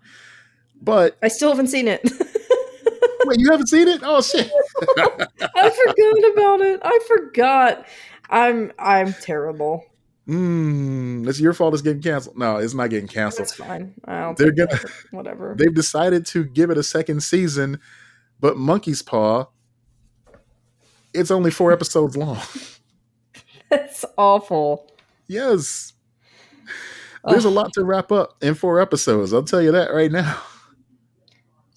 But I still haven't seen it. wait, you haven't seen it? Oh shit! I forgot about it. I forgot. I'm I'm terrible. Mm, it's your fault. It's getting canceled. No, it's not getting canceled. That's fine. They're gonna- it. whatever. They've decided to give it a second season, but Monkey's Paw. It's only four episodes long. That's awful. Yes. There's a lot to wrap up in four episodes. I'll tell you that right now.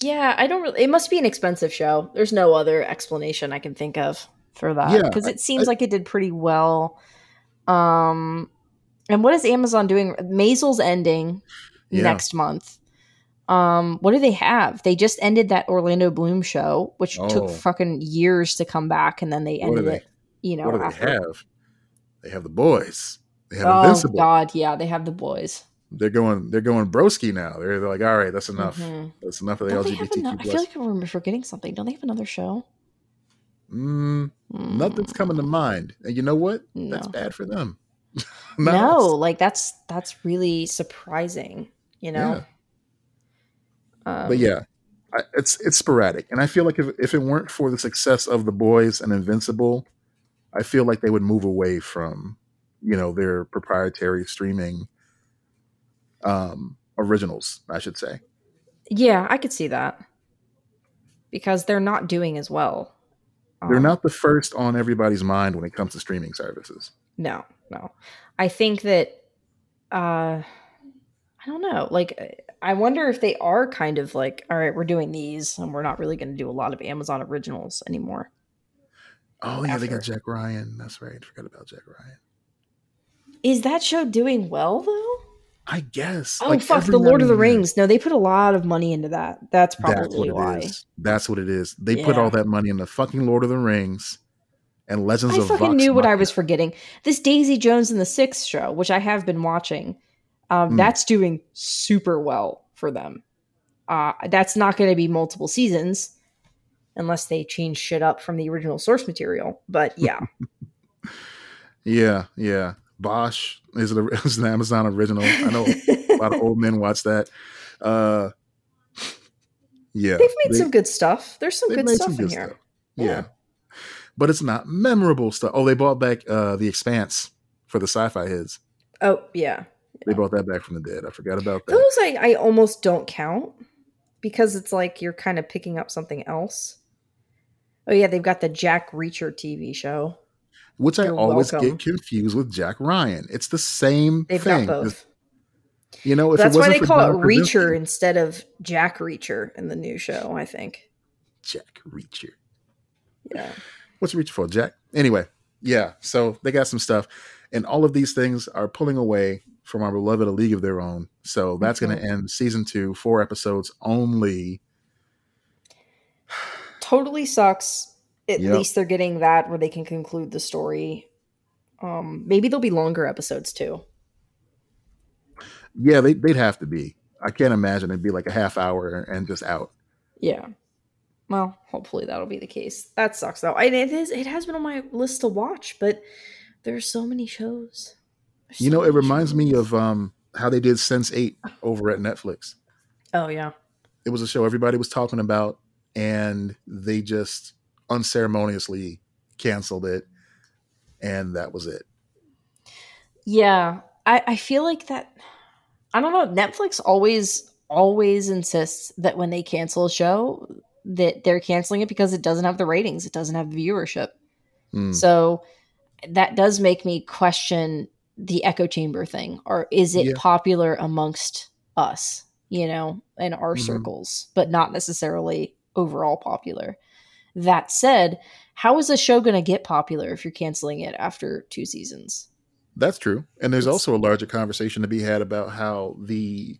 Yeah, I don't really. It must be an expensive show. There's no other explanation I can think of for that Yeah, because it seems I- like it did pretty well. Um, and what is Amazon doing? Maisel's ending Yeah. next month. Um, what do they have? They just ended that Orlando Bloom show, which Oh. took fucking years to come back, and then they ended they- it. You know, what do they have? They have the boys. They have Oh Invincible. God, yeah, they have the boys. They're going. They're going broski now. They're, they're like, all right, that's enough. Mhm. That's enough of the Don't LGBTQ I feel like I remember forgetting something. Don't they have another show? mm, nothing's coming to mind. And you know what? No. That's bad for them. No, like that's that's really surprising. You know. Um, but yeah, I, it's it's sporadic, and I feel like if if it weren't for the success of the boys and Invincible, I feel like they would move away from you know their proprietary streaming um originals, I should say. yeah, I could see that because they're not doing as well. They're Um, not the first on everybody's mind when it comes to streaming services. No, no. I think that uh I don't know. Like I wonder if they are kind of like, all right, we're doing these and we're not really going to do a lot of Amazon originals anymore. Oh yeah, they got Jack Ryan. That's right. Forgot about Jack Ryan. Is that show doing well though? I guess. Oh like, fuck, The Lord of the Rings. No, they put a lot of money into that. That's That's probably it why. is. That's what it is. They put all that money in the fucking Lord of the Rings and Legends I of fucking Vox knew what I was forgetting. This Daisy Jones and the Six show, which I have been watching, um, Hmm. that's doing super well for them. Uh, that's not going to be multiple seasons unless they change shit up from the original source material. But yeah, Yeah, yeah. Bosch is, a, is an Amazon original. I know a lot of old men watch that. Uh, yeah, they've made they- some good stuff. There's some good stuff some in good here. stuff. Yeah. Yeah. but it's not memorable stuff. Oh, they bought back uh, the Expanse for the sci-fi heads. Oh yeah, They brought that back from the dead. I forgot about that. those I, I almost don't count because it's like you're kind of picking up something else. Oh yeah, they've got the Jack Reacher TV show. Which I You're always welcome. get confused with Jack Ryan. It's the same They've thing. got both. You know, if That's why they call it Reacher instead of Jack Reacher in the new show. I think. Jack Reacher. Yeah. What's Reacher for, Jack? Anyway, yeah. So they got some stuff, and all of these things are pulling away from our beloved A League of Their Own. So that's going Mhm. to end season two, four episodes only. Totally sucks. At Yep. least they're getting that where they can conclude the story. Um, maybe there'll be longer episodes too. Yeah, they, they'd have to be. I can't imagine it'd be like a half hour and just out. Yeah. Well, hopefully that'll be the case. That sucks though. And it is it has been on my list to watch, but there are so many shows. There's You know, it reminds me of um, how they did Sense8 over at Netflix. Oh yeah. It was a show everybody was talking about, and they just unceremoniously canceled it, and that was it. Yeah. I, I feel like that I don't know, Netflix always always insists that when they cancel a show that they're canceling it because it doesn't have the ratings, it doesn't have the viewership. Hmm. So that does make me question the echo chamber thing or is it Yeah. popular amongst us, you know, in our Mhm. circles, but not necessarily overall popular. That said, how is a show going to get popular if you're canceling it after two seasons? That's true, and there's also a larger conversation to be had about how the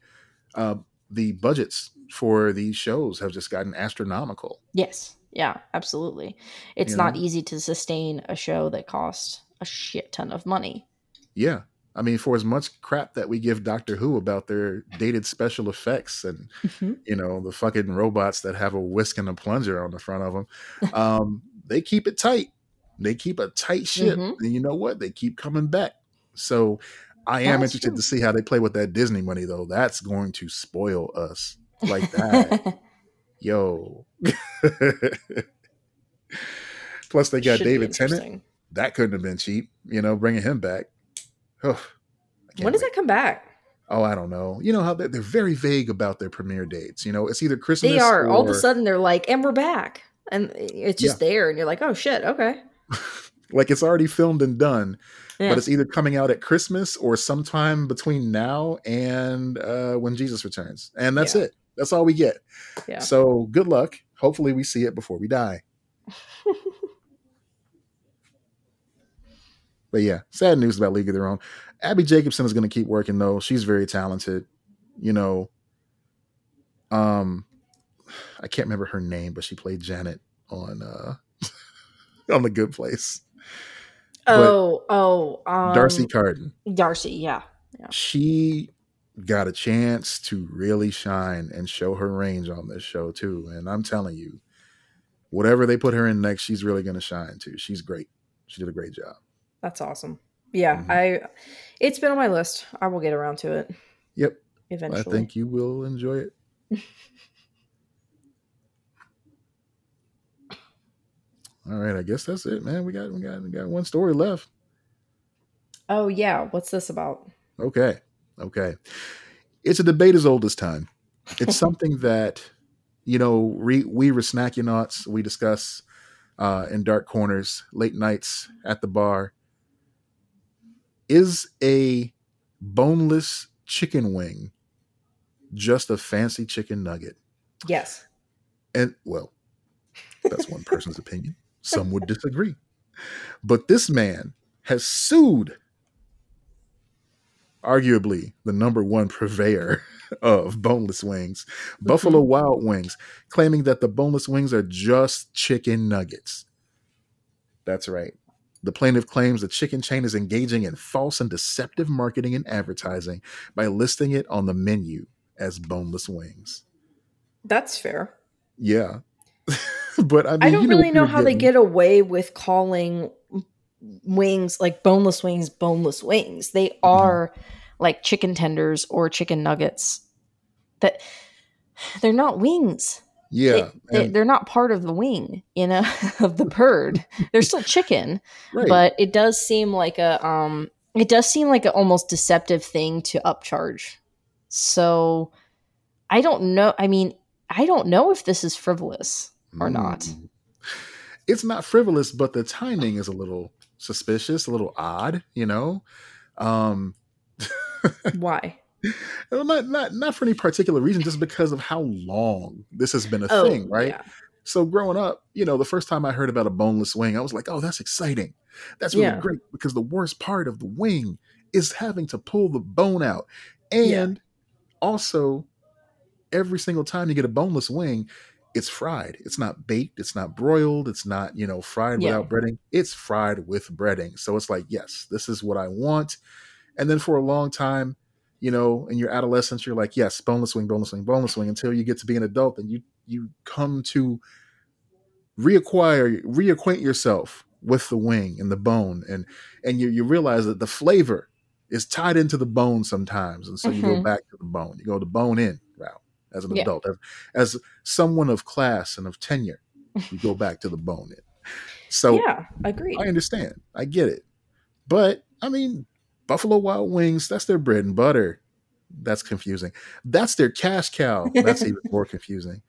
uh, the budgets for these shows have just gotten astronomical. Yes. Yeah, absolutely. It's You not know? easy to sustain a show that costs a shit ton of money. Yeah, I mean, for as much crap that we give Doctor Who about their dated special effects and you know the fucking robots that have a whisk and a plunger on the front of them, um, they keep it tight. They keep a tight ship, Mhm. and you know what? They keep coming back. So. I am That's interested true. to see how they play with that Disney money, though. That's going to spoil us like that. Yo. Plus, they got Should David Tennant. That couldn't have been cheap, you know, bringing him back. Oh, When does wait. that come back? Oh, I don't know. You know how they're, they're very vague about their premiere dates. You know, it's either Christmas They are. All of a sudden, they're like, and we're back. And it's just there. And you're like, oh, shit. Okay. like it's already filmed and done, Yeah. but it's either coming out at Christmas or sometime between now and uh, when Jesus returns. And that's Yeah. it. That's all we get. yeah. So good luck. Hopefully, we see it before we die. But yeah, sad news about League of Their Own. Abbi Jacobson is going to keep working though. She's very talented. You know, um, I can't remember her name, but she played Janet on uh on The Good Place. oh, oh. Um, D'Arcy Carden. D'Arcy, yeah. She got a chance to really shine and show her range on this show too. And I'm telling you, whatever they put her in next, she's really going to shine too. She's great. She did a great job. That's awesome. Yeah. Mhm. I, it's been on my list. I will get around to it Yep. eventually. I think you will enjoy it. All right, I guess that's it, man. We got we got we got one story left. oh, yeah. What's this about? Okay. Okay. It's a debate as old as time. It's something that, you know, we, we Resnackunauts, we discuss uh, in dark corners, late nights at the bar. Is a boneless chicken wing just a fancy chicken nugget? Yes. And, well, that's one person's opinion. Some would disagree. But this man has sued arguably the number one purveyor of boneless wings, Buffalo mm-hmm. Wild Wings, claiming that the boneless wings are just chicken nuggets. That's right. The plaintiff claims the chicken chain is engaging in false and deceptive marketing and advertising by listing it on the menu as boneless wings. That's fair. Yeah. but I mean, I don't you really know how they get away with calling wings like boneless wings boneless wings. They Mm-hmm. are like chicken tenders or chicken nuggets. That they're not wings. Yeah. They, and- they, are not part of the wing, you know, of the bird. they're still chicken, right. but it does seem like a um it does seem like an almost deceptive thing to upcharge. So I don't know. I mean, I don't know if this is frivolous or not. Mm. It's not frivolous, but the timing is a little suspicious, a little odd, you know. Um Why? not not not for any particular reason, just because of how long this has been a Oh, thing, right? yeah. So growing up, you know, the first time I heard about a boneless wing, I was like, "Oh, that's exciting. That's really Yeah. great." Because the worst part of the wing is having to pull the bone out, and also every single time you get a boneless wing, it's fried. It's not baked. It's not broiled. It's not you know fried Yeah. without breading. It's fried with breading. So it's like, yes, this is what I want. And then for a long time, you know, in your adolescence, you're like, yes, boneless wing, boneless wing, boneless wing, until you get to be an adult and you you come to reacquire, reacquaint yourself with the wing and the bone, and and you you realize that the flavor is tied into the bone sometimes, and so you go Mhm. back to the bone. You go the bone in route as an Yeah. adult, as, as someone of class and of tenure. You go back to the bone in. So yeah, agreed. I understand. I get it. But I mean, Buffalo Wild Wings, that's their bread and butter. That's confusing. That's their cash cow. That's even more confusing.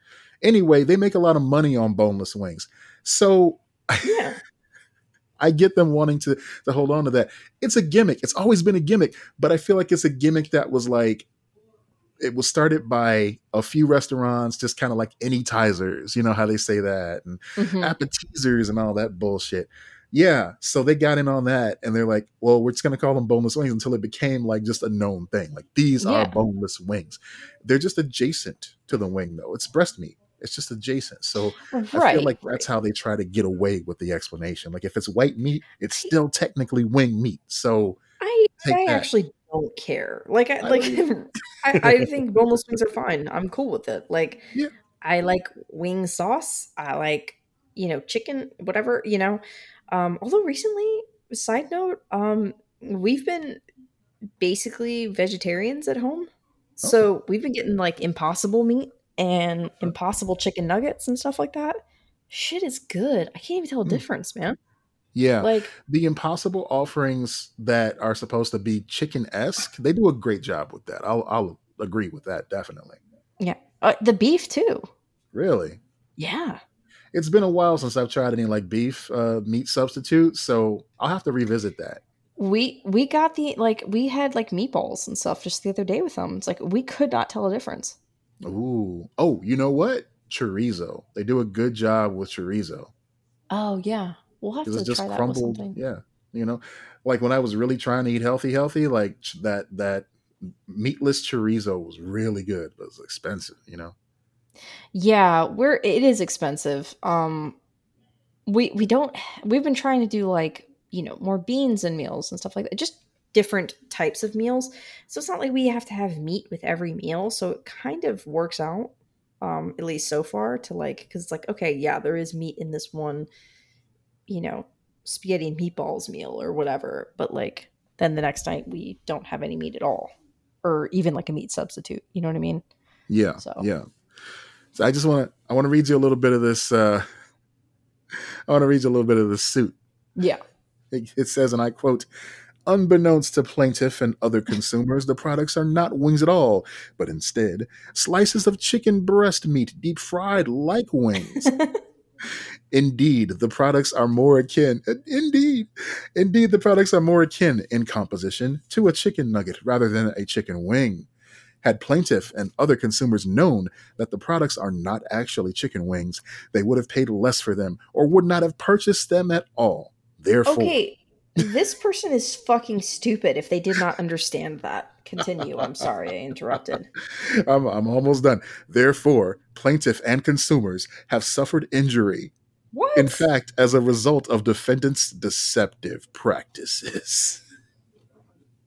Anyway, they make a lot of money on boneless wings. So yeah. I get them wanting to to hold on to that. It's a gimmick. It's always been a gimmick, but I feel like it's a gimmick that was like it was started by a few restaurants, just kind of like anytizers, you know how they say that, and Mhm. appetizers and all that bullshit. Yeah, so they got in on that, and they're like, "Well, we're just gonna call them boneless wings until it became like just a known thing. Like these are boneless wings. They're just adjacent to the wing, though. It's breast meat. It's just adjacent. So Right. I feel like right. that's how they try to get away with the explanation. Like if it's white meat, it's still technically wing meat. So I I actually don't care. Like I I like I, I think boneless wings are fine. I'm cool with it. Like Yeah. I like wing sauce. I like you know chicken, whatever you know. Um, although recently, side note, um, we've been basically vegetarians at home, so we've been getting like impossible meat and impossible chicken nuggets and stuff like that. Shit is good. I can't even tell a Mm. difference, man. yeah, Like the impossible offerings that are supposed to be chicken esque, they do a great job with that. I'll I'll agree with that definitely. yeah, uh, the beef too. Really, Yeah. It's been a while since I've tried any like beef uh, meat substitute, so I'll have to revisit that. We we got the like we had like meatballs and stuff just the other day with them. It's like we could not tell a difference. Ooh, oh, you know what? Chorizo. They do a good job with chorizo. Oh yeah, we'll have to it's just try that with crumbled. something. Yeah, you know, like when I was really trying to eat healthy, healthy, like that that meatless chorizo was really good, but it's expensive. You know. Yeah, we're it is expensive. Um, we we don't we've been trying to do like you know more beans and meals and stuff like that. Just different types of meals. So it's not like we have to have meat with every meal. So it kind of works out. Um, at least so far to like because it's like okay yeah there is meat in this one you know spaghetti and meatballs meal or whatever but like then the next night we don't have any meat at all or even like a meat substitute you know what i mean Yeah. So. Yeah. So I just want to I want to read you a little bit of this. Uh, I want to read you a little bit of the suit. yeah It, it says, and I quote, Unbeknownst to plaintiff and other consumers, the products are not wings at all, but instead slices of chicken breast meat deep fried like wings. Indeed, the products are more akin. Indeed, indeed, the products are more akin in composition to a chicken nugget rather than a chicken wing. Had plaintiff and other consumers known that the products are not actually chicken wings, they would have paid less for them or would not have purchased them at all. Therefore, Okay, this person is fucking stupid if they did not understand that. Continue. I'm sorry I interrupted. I'm, I'm almost done. Therefore, plaintiff and consumers have suffered injury, What? in fact, as a result of defendants' deceptive practices.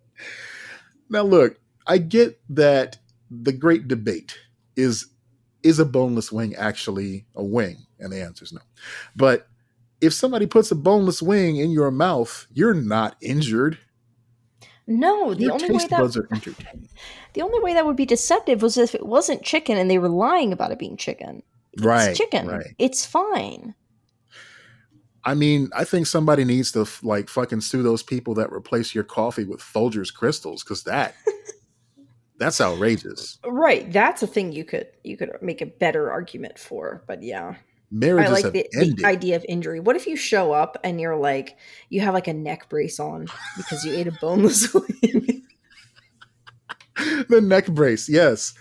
now, look, I get that the great debate is is a boneless wing actually a wing? And the answer is no. But if somebody puts a boneless wing in your mouth, you're not injured. no, the your only way that buds are entertained. the only way that would be deceptive was if it wasn't chicken and they were lying about it being chicken. It's Right, chicken. right. It's fine. I mean, I think somebody needs to like fucking sue those people that replace your coffee with Folgers crystals because that that's outrageous. Right. That's a thing you could you could make a better argument for. But yeah. Marriages I like have the, ended. the idea of injury. What if you show up and you're like you have like a neck brace on because you ate a boneless wing? the neck brace, yes.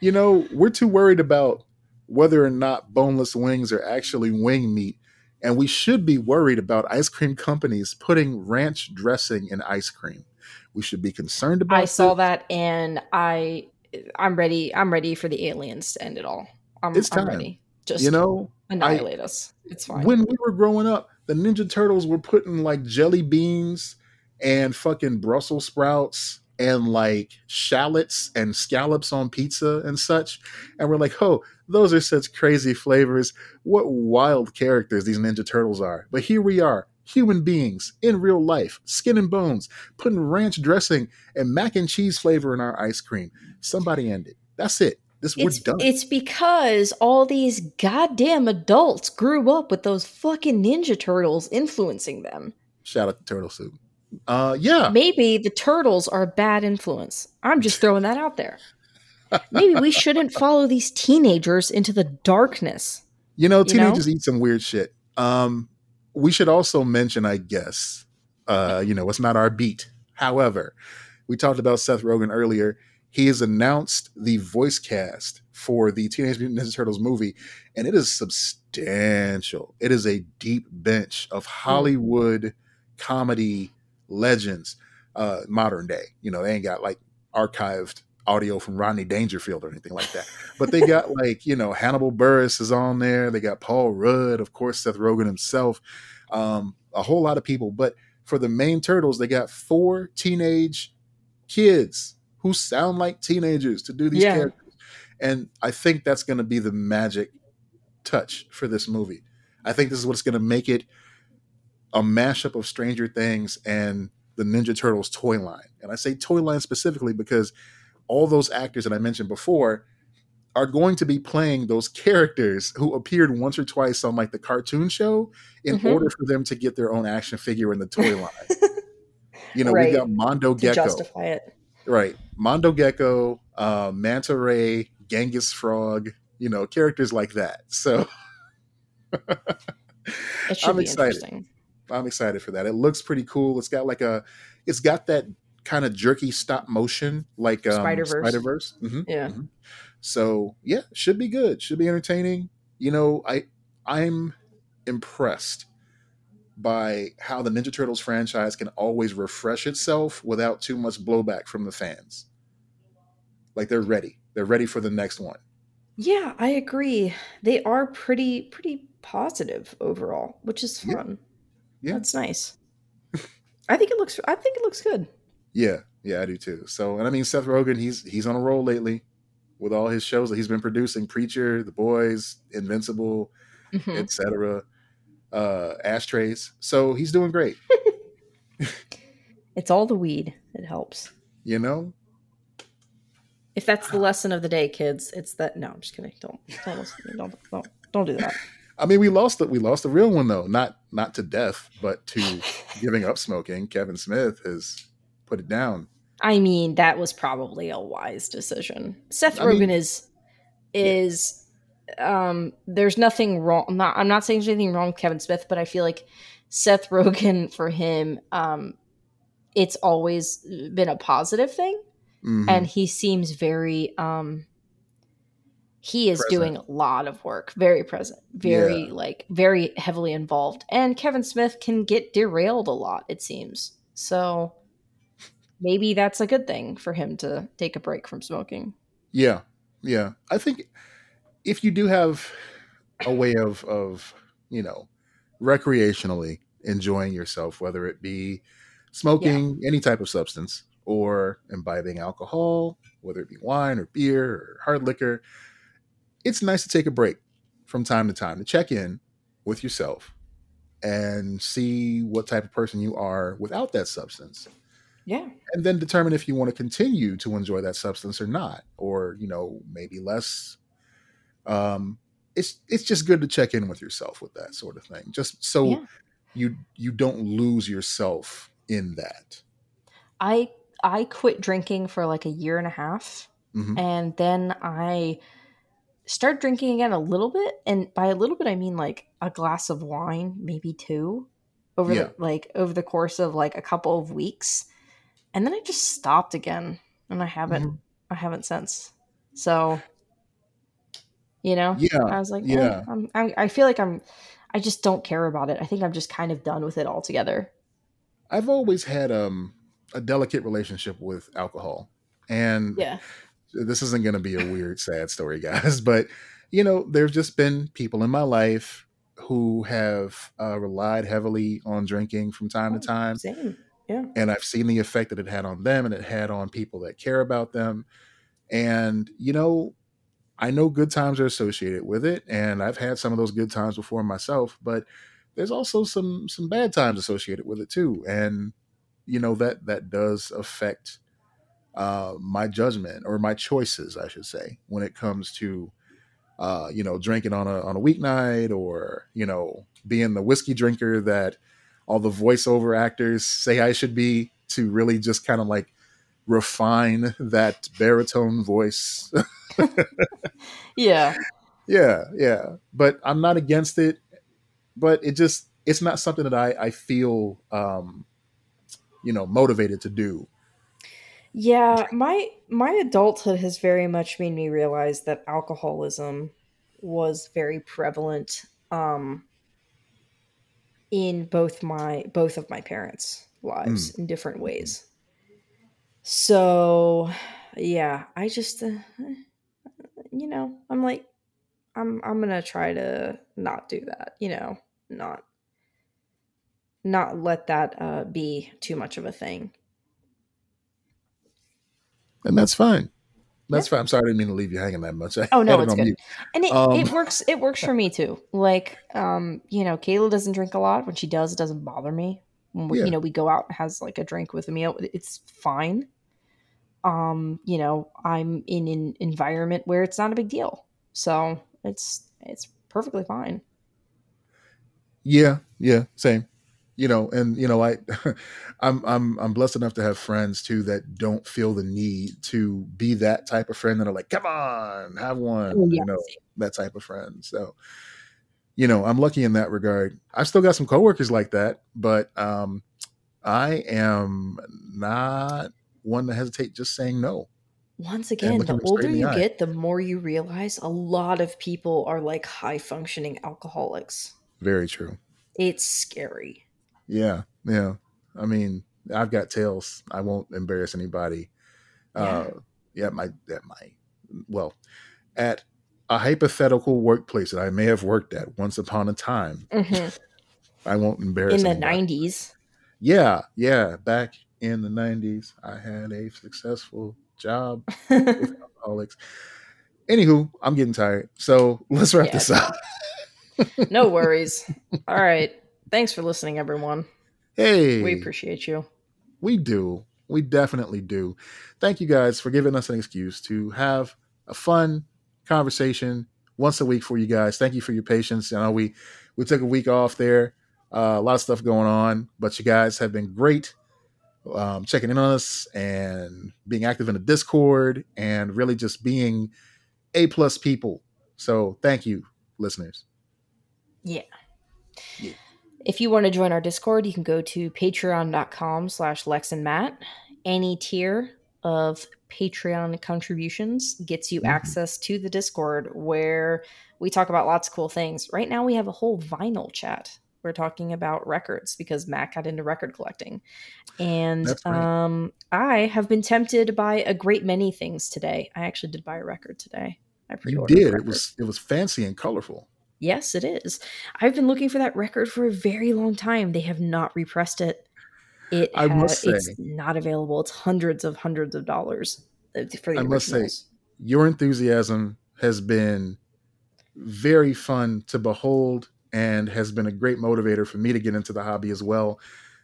You know, we're too worried about whether or not boneless wings are actually wing meat, and we should be worried about ice cream companies putting ranch dressing in ice cream. We should be concerned about. I saw that and I I'm ready. I'm ready for the aliens to end it all. I'm, It's I'm time. ready. Just You know, annihilate us. It's fine. when we were growing up, the Ninja Turtles were putting like jelly beans and fucking Brussels sprouts and like shallots and scallops on pizza and such. And we're like, oh, those are such crazy flavors. What wild characters these Ninja Turtles are. But here we are, human beings in real life, skin and bones, putting ranch dressing and mac and cheese flavor in our ice cream. Somebody end it. That's it. This It's, we're done. it's because all these goddamn adults grew up with those fucking Ninja Turtles influencing them. Shout out to Turtle Soup. Uh, yeah, Maybe the turtles are a bad influence. I'm just throwing that out there. Maybe we shouldn't follow these teenagers into the darkness. you know, you know? teenagers eat some weird shit. Um, we should also mention, I guess, uh, you know, it's not our beat. However, we talked about Seth Rogen earlier. He has announced the voice cast for the Teenage Mutant Ninja Turtles movie, and it is substantial. It is a deep bench of Hollywood comedy legends, uh, modern day. You know, they ain't got like archived audio from Rodney Dangerfield or anything like that. But they got like, you know, Hannibal Buress is on there. They got Paul Rudd, of course, Seth Rogen himself, um, a whole lot of people. But for the main turtles, they got four teenage kids who sound like teenagers to do these Yeah. characters. And I think that's going to be the magic touch for this movie. I think this is what's going to make it a mashup of Stranger Things and the Ninja Turtles toy line. And I say toy line specifically because all those actors that I mentioned before are going to be playing those characters who appeared once or twice on like the cartoon show in Mhm. order for them to get their own action figure in the toy line. you know, Right. we got Mondo to Gecko. justify it. Right. Mondo Gecko, uh, Manta Ray, Genghis Frog, you know, characters like that. So I'm excited. I'm excited for that. It looks pretty cool. It's got like a, it's got that kind of jerky stop motion, like um, Spider-Verse. Spider Verse. hmm Yeah. So yeah, should be good. Should be entertaining. You know, I I'm impressed by how the Ninja Turtles franchise can always refresh itself without too much blowback from the fans. Like they're ready. They're ready for the next one. Yeah, I agree. They are pretty pretty positive overall, which is Yeah. fun. Yeah. That's nice. I think it looks I think it looks good. Yeah, yeah, I do too. So, and I mean, Seth Rogen, he's he's on a roll lately with all his shows that he's been producing: Preacher, The Boys, Invincible, Mhm. etc. Uh, ashtrays. So he's doing great. It's all the weed. It helps. You know, If that's the lesson of the day, kids, it's that. No, I'm just kidding. Don't don't listen. to me. Don't don't don't do that. I mean, we lost it. We lost the real one though, not not to death, but to giving up smoking. Kevin Smith has put it down. I mean, that was probably a wise decision. Seth I mean- Rogen is is um there's nothing wrong. I'm not I'm not saying there's anything wrong with Kevin Smith, but I feel like Seth Rogen for him um it's always been a positive thing Mhm. and he seems very um he is Present. doing a lot of work very present very Yeah. like very heavily involved and kevin smith can get derailed a lot it seems so maybe that's a good thing for him to take a break from smoking. Yeah, yeah. I think if you do have a way of of you know recreationally enjoying yourself, whether it be smoking any type of substance or imbibing alcohol, whether it be wine or beer or hard liquor, it's nice to take a break from time to time to check in with yourself and see what type of person you are without that substance yeah and then determine if you want to continue to enjoy that substance or not or you know maybe less um it's it's just good to check in with yourself with that sort of thing just so Yeah. you you don't lose yourself in that i i quit drinking for like a year and a half Mhm. and then i start drinking again a little bit and by a little bit i mean like a glass of wine maybe two over Yeah. the like over the course of like a couple of weeks and then i just stopped again and i haven't Mhm. i haven't since. So you know yeah i was like yeah. yeah. I'm, I'm, i feel like i'm i just don't care about it. I think i'm just kind of done with it altogether. I've always had um a delicate relationship with alcohol. And yeah. this isn't going to be a weird, sad story, guys, but you know, there've just been people in my life who have uh, relied heavily on drinking from time to time, same Yeah. And I've seen the effect that it had on them and it had on people that care about them. And, you know, I know good times are associated with it, and I've had some of those good times before myself, but there's also some some bad times associated with it too. And you know that that does affect uh, my judgment or my choices, I should say, when it comes to uh, you know drinking on a on a weeknight or you know being the whiskey drinker that all the voiceover actors say I should be to really just kind of like refine that baritone voice. yeah. Yeah, yeah. But I'm not against it. But it just it's not something that I, I feel um you know motivated to do. Yeah, my my adulthood has very much made me realize that alcoholism was very prevalent um in both my both of my parents' lives mm. in different ways. So, yeah, I just, uh, you know, I'm like, I'm I'm gonna try to not do that. You know, not not let that uh, be too much of a thing. And that's fine. That's yeah. fine. I'm sorry, I didn't mean to leave you hanging that much. I oh no, it's good. Mute. And it, um, it works. It works for me too. Like, um, you know, Kayla doesn't drink a lot. When she does, it doesn't bother me. When we, yeah. you know, we go out and has like a drink with a meal. It's fine um, you know, I'm in an environment where it's not a big deal. So it's it's perfectly fine. Yeah, yeah, same. You know, and you know, I I'm I'm I'm blessed enough to have friends too that don't feel the need to be that type of friend that are like, come on, have one, oh, you know, that type of friend. So you know, I'm lucky in that regard. I've still got some coworkers like that, but um I am not one to hesitate just saying no. Once again, the older you get, the more you realize a lot of people are like high functioning alcoholics. Very true. It's scary. Yeah, yeah. I mean, I've got tales. I won't embarrass anybody. Yeah. Uh, yeah, my at my well, at a hypothetical workplace that I may have worked at once upon a time. Mm-hmm. I won't embarrass in the nineties. Yeah, yeah, back in the 90s. I had a successful job with alcoholics. Anywho, I'm getting tired. So let's wrap this up. no worries. All right. Thanks for listening, everyone. Hey. We appreciate you. We do. We definitely do. Thank you guys for giving us an excuse to have a fun conversation once a week for you guys. Thank you for your patience. I know we we took a week off there. Uh, a lot of stuff going on, but you guys have been great um, checking in on us and being active in the Discord and really just being A plus people. So thank you, listeners. Yeah. yeah. If you want to join our Discord, you can go to patreon.com slash Lex and Matt. Any tier of Patreon contributions gets you mm-hmm. access to the Discord where we talk about lots of cool things. Right now, we have a whole vinyl chat we're talking about records because Matt got into record collecting. And um, I have been tempted by a great many things today. I actually did buy a record today. I you did. It was it was fancy and colorful. Yes, it is. I've been looking for that record for a very long time. They have not repressed it. It I must say, it's not available. It's hundreds of hundreds of dollars uh, for the I must say, your enthusiasm has been very fun to behold and has been a great motivator for me to get into the hobby as well.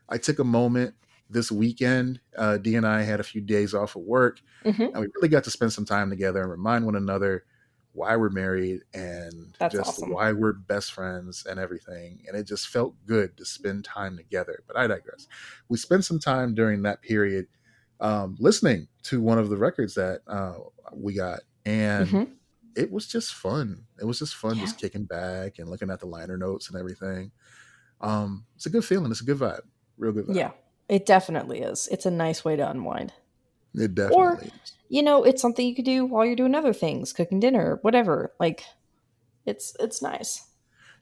I took a moment this weekend. Uh, D and I had a few days off of work, mm-hmm. and we really got to spend some time together and remind one another why we're married and That's just awesome. why we're best friends and everything. And it just felt good to spend time together. But I digress. We spent some time during that period um, listening to one of the records that uh, we got, and mm-hmm it was just fun. It was just fun, yeah. just kicking back and looking at the liner notes and everything. Um, it's a good feeling. It's a good vibe. Real good vibe. Yeah, it definitely is. It's a nice way to unwind. It definitely or, is. you know, it's something you could do while you're doing other things, cooking dinner, whatever. Like, it's it's nice.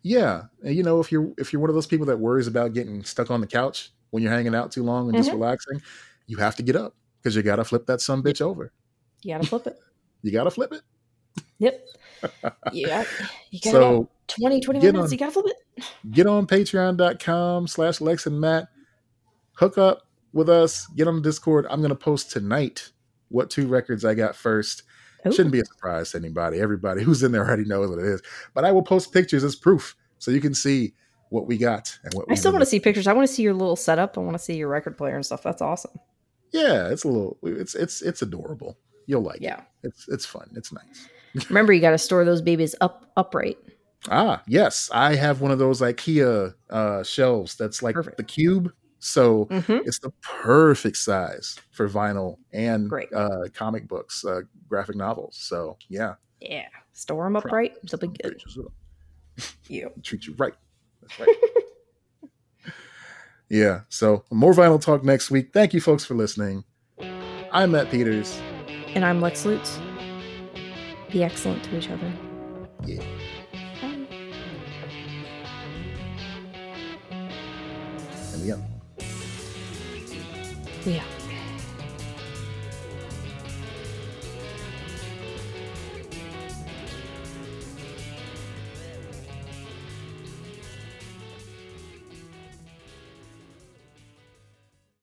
Yeah, and you know, if you're if you're one of those people that worries about getting stuck on the couch when you're hanging out too long and mm-hmm. just relaxing, you have to get up because you got to flip that some bitch over. You got to flip it. you got to flip it. Yep. Yeah. You got so 20, 20 minutes. On, you got to flip it. Get on patreon.com slash Lex and Matt. Hook up with us. Get on the Discord. I'm going to post tonight what two records I got first. Ooh. Shouldn't be a surprise to anybody. Everybody who's in there already knows what it is. But I will post pictures as proof so you can see what we got and what I we still want to see pictures. I want to see your little setup. I want to see your record player and stuff. That's awesome. Yeah, it's a little it's it's it's adorable. You'll like Yeah. it. It's it's fun. It's nice. Remember, you got to store those babies up upright. Ah, yes. I have one of those IKEA uh shelves that's like Perfect. the cube. So hmm it's the perfect size for vinyl and Great. uh comic books, uh graphic novels. So yeah. Yeah. Store them upright. They'll be good. Yeah. treat you right. That's right. yeah. So more vinyl talk next week. Thank you folks for listening. I'm Matt Peters. And I'm Lex Lutz. Be excellent to each other. Yeah. And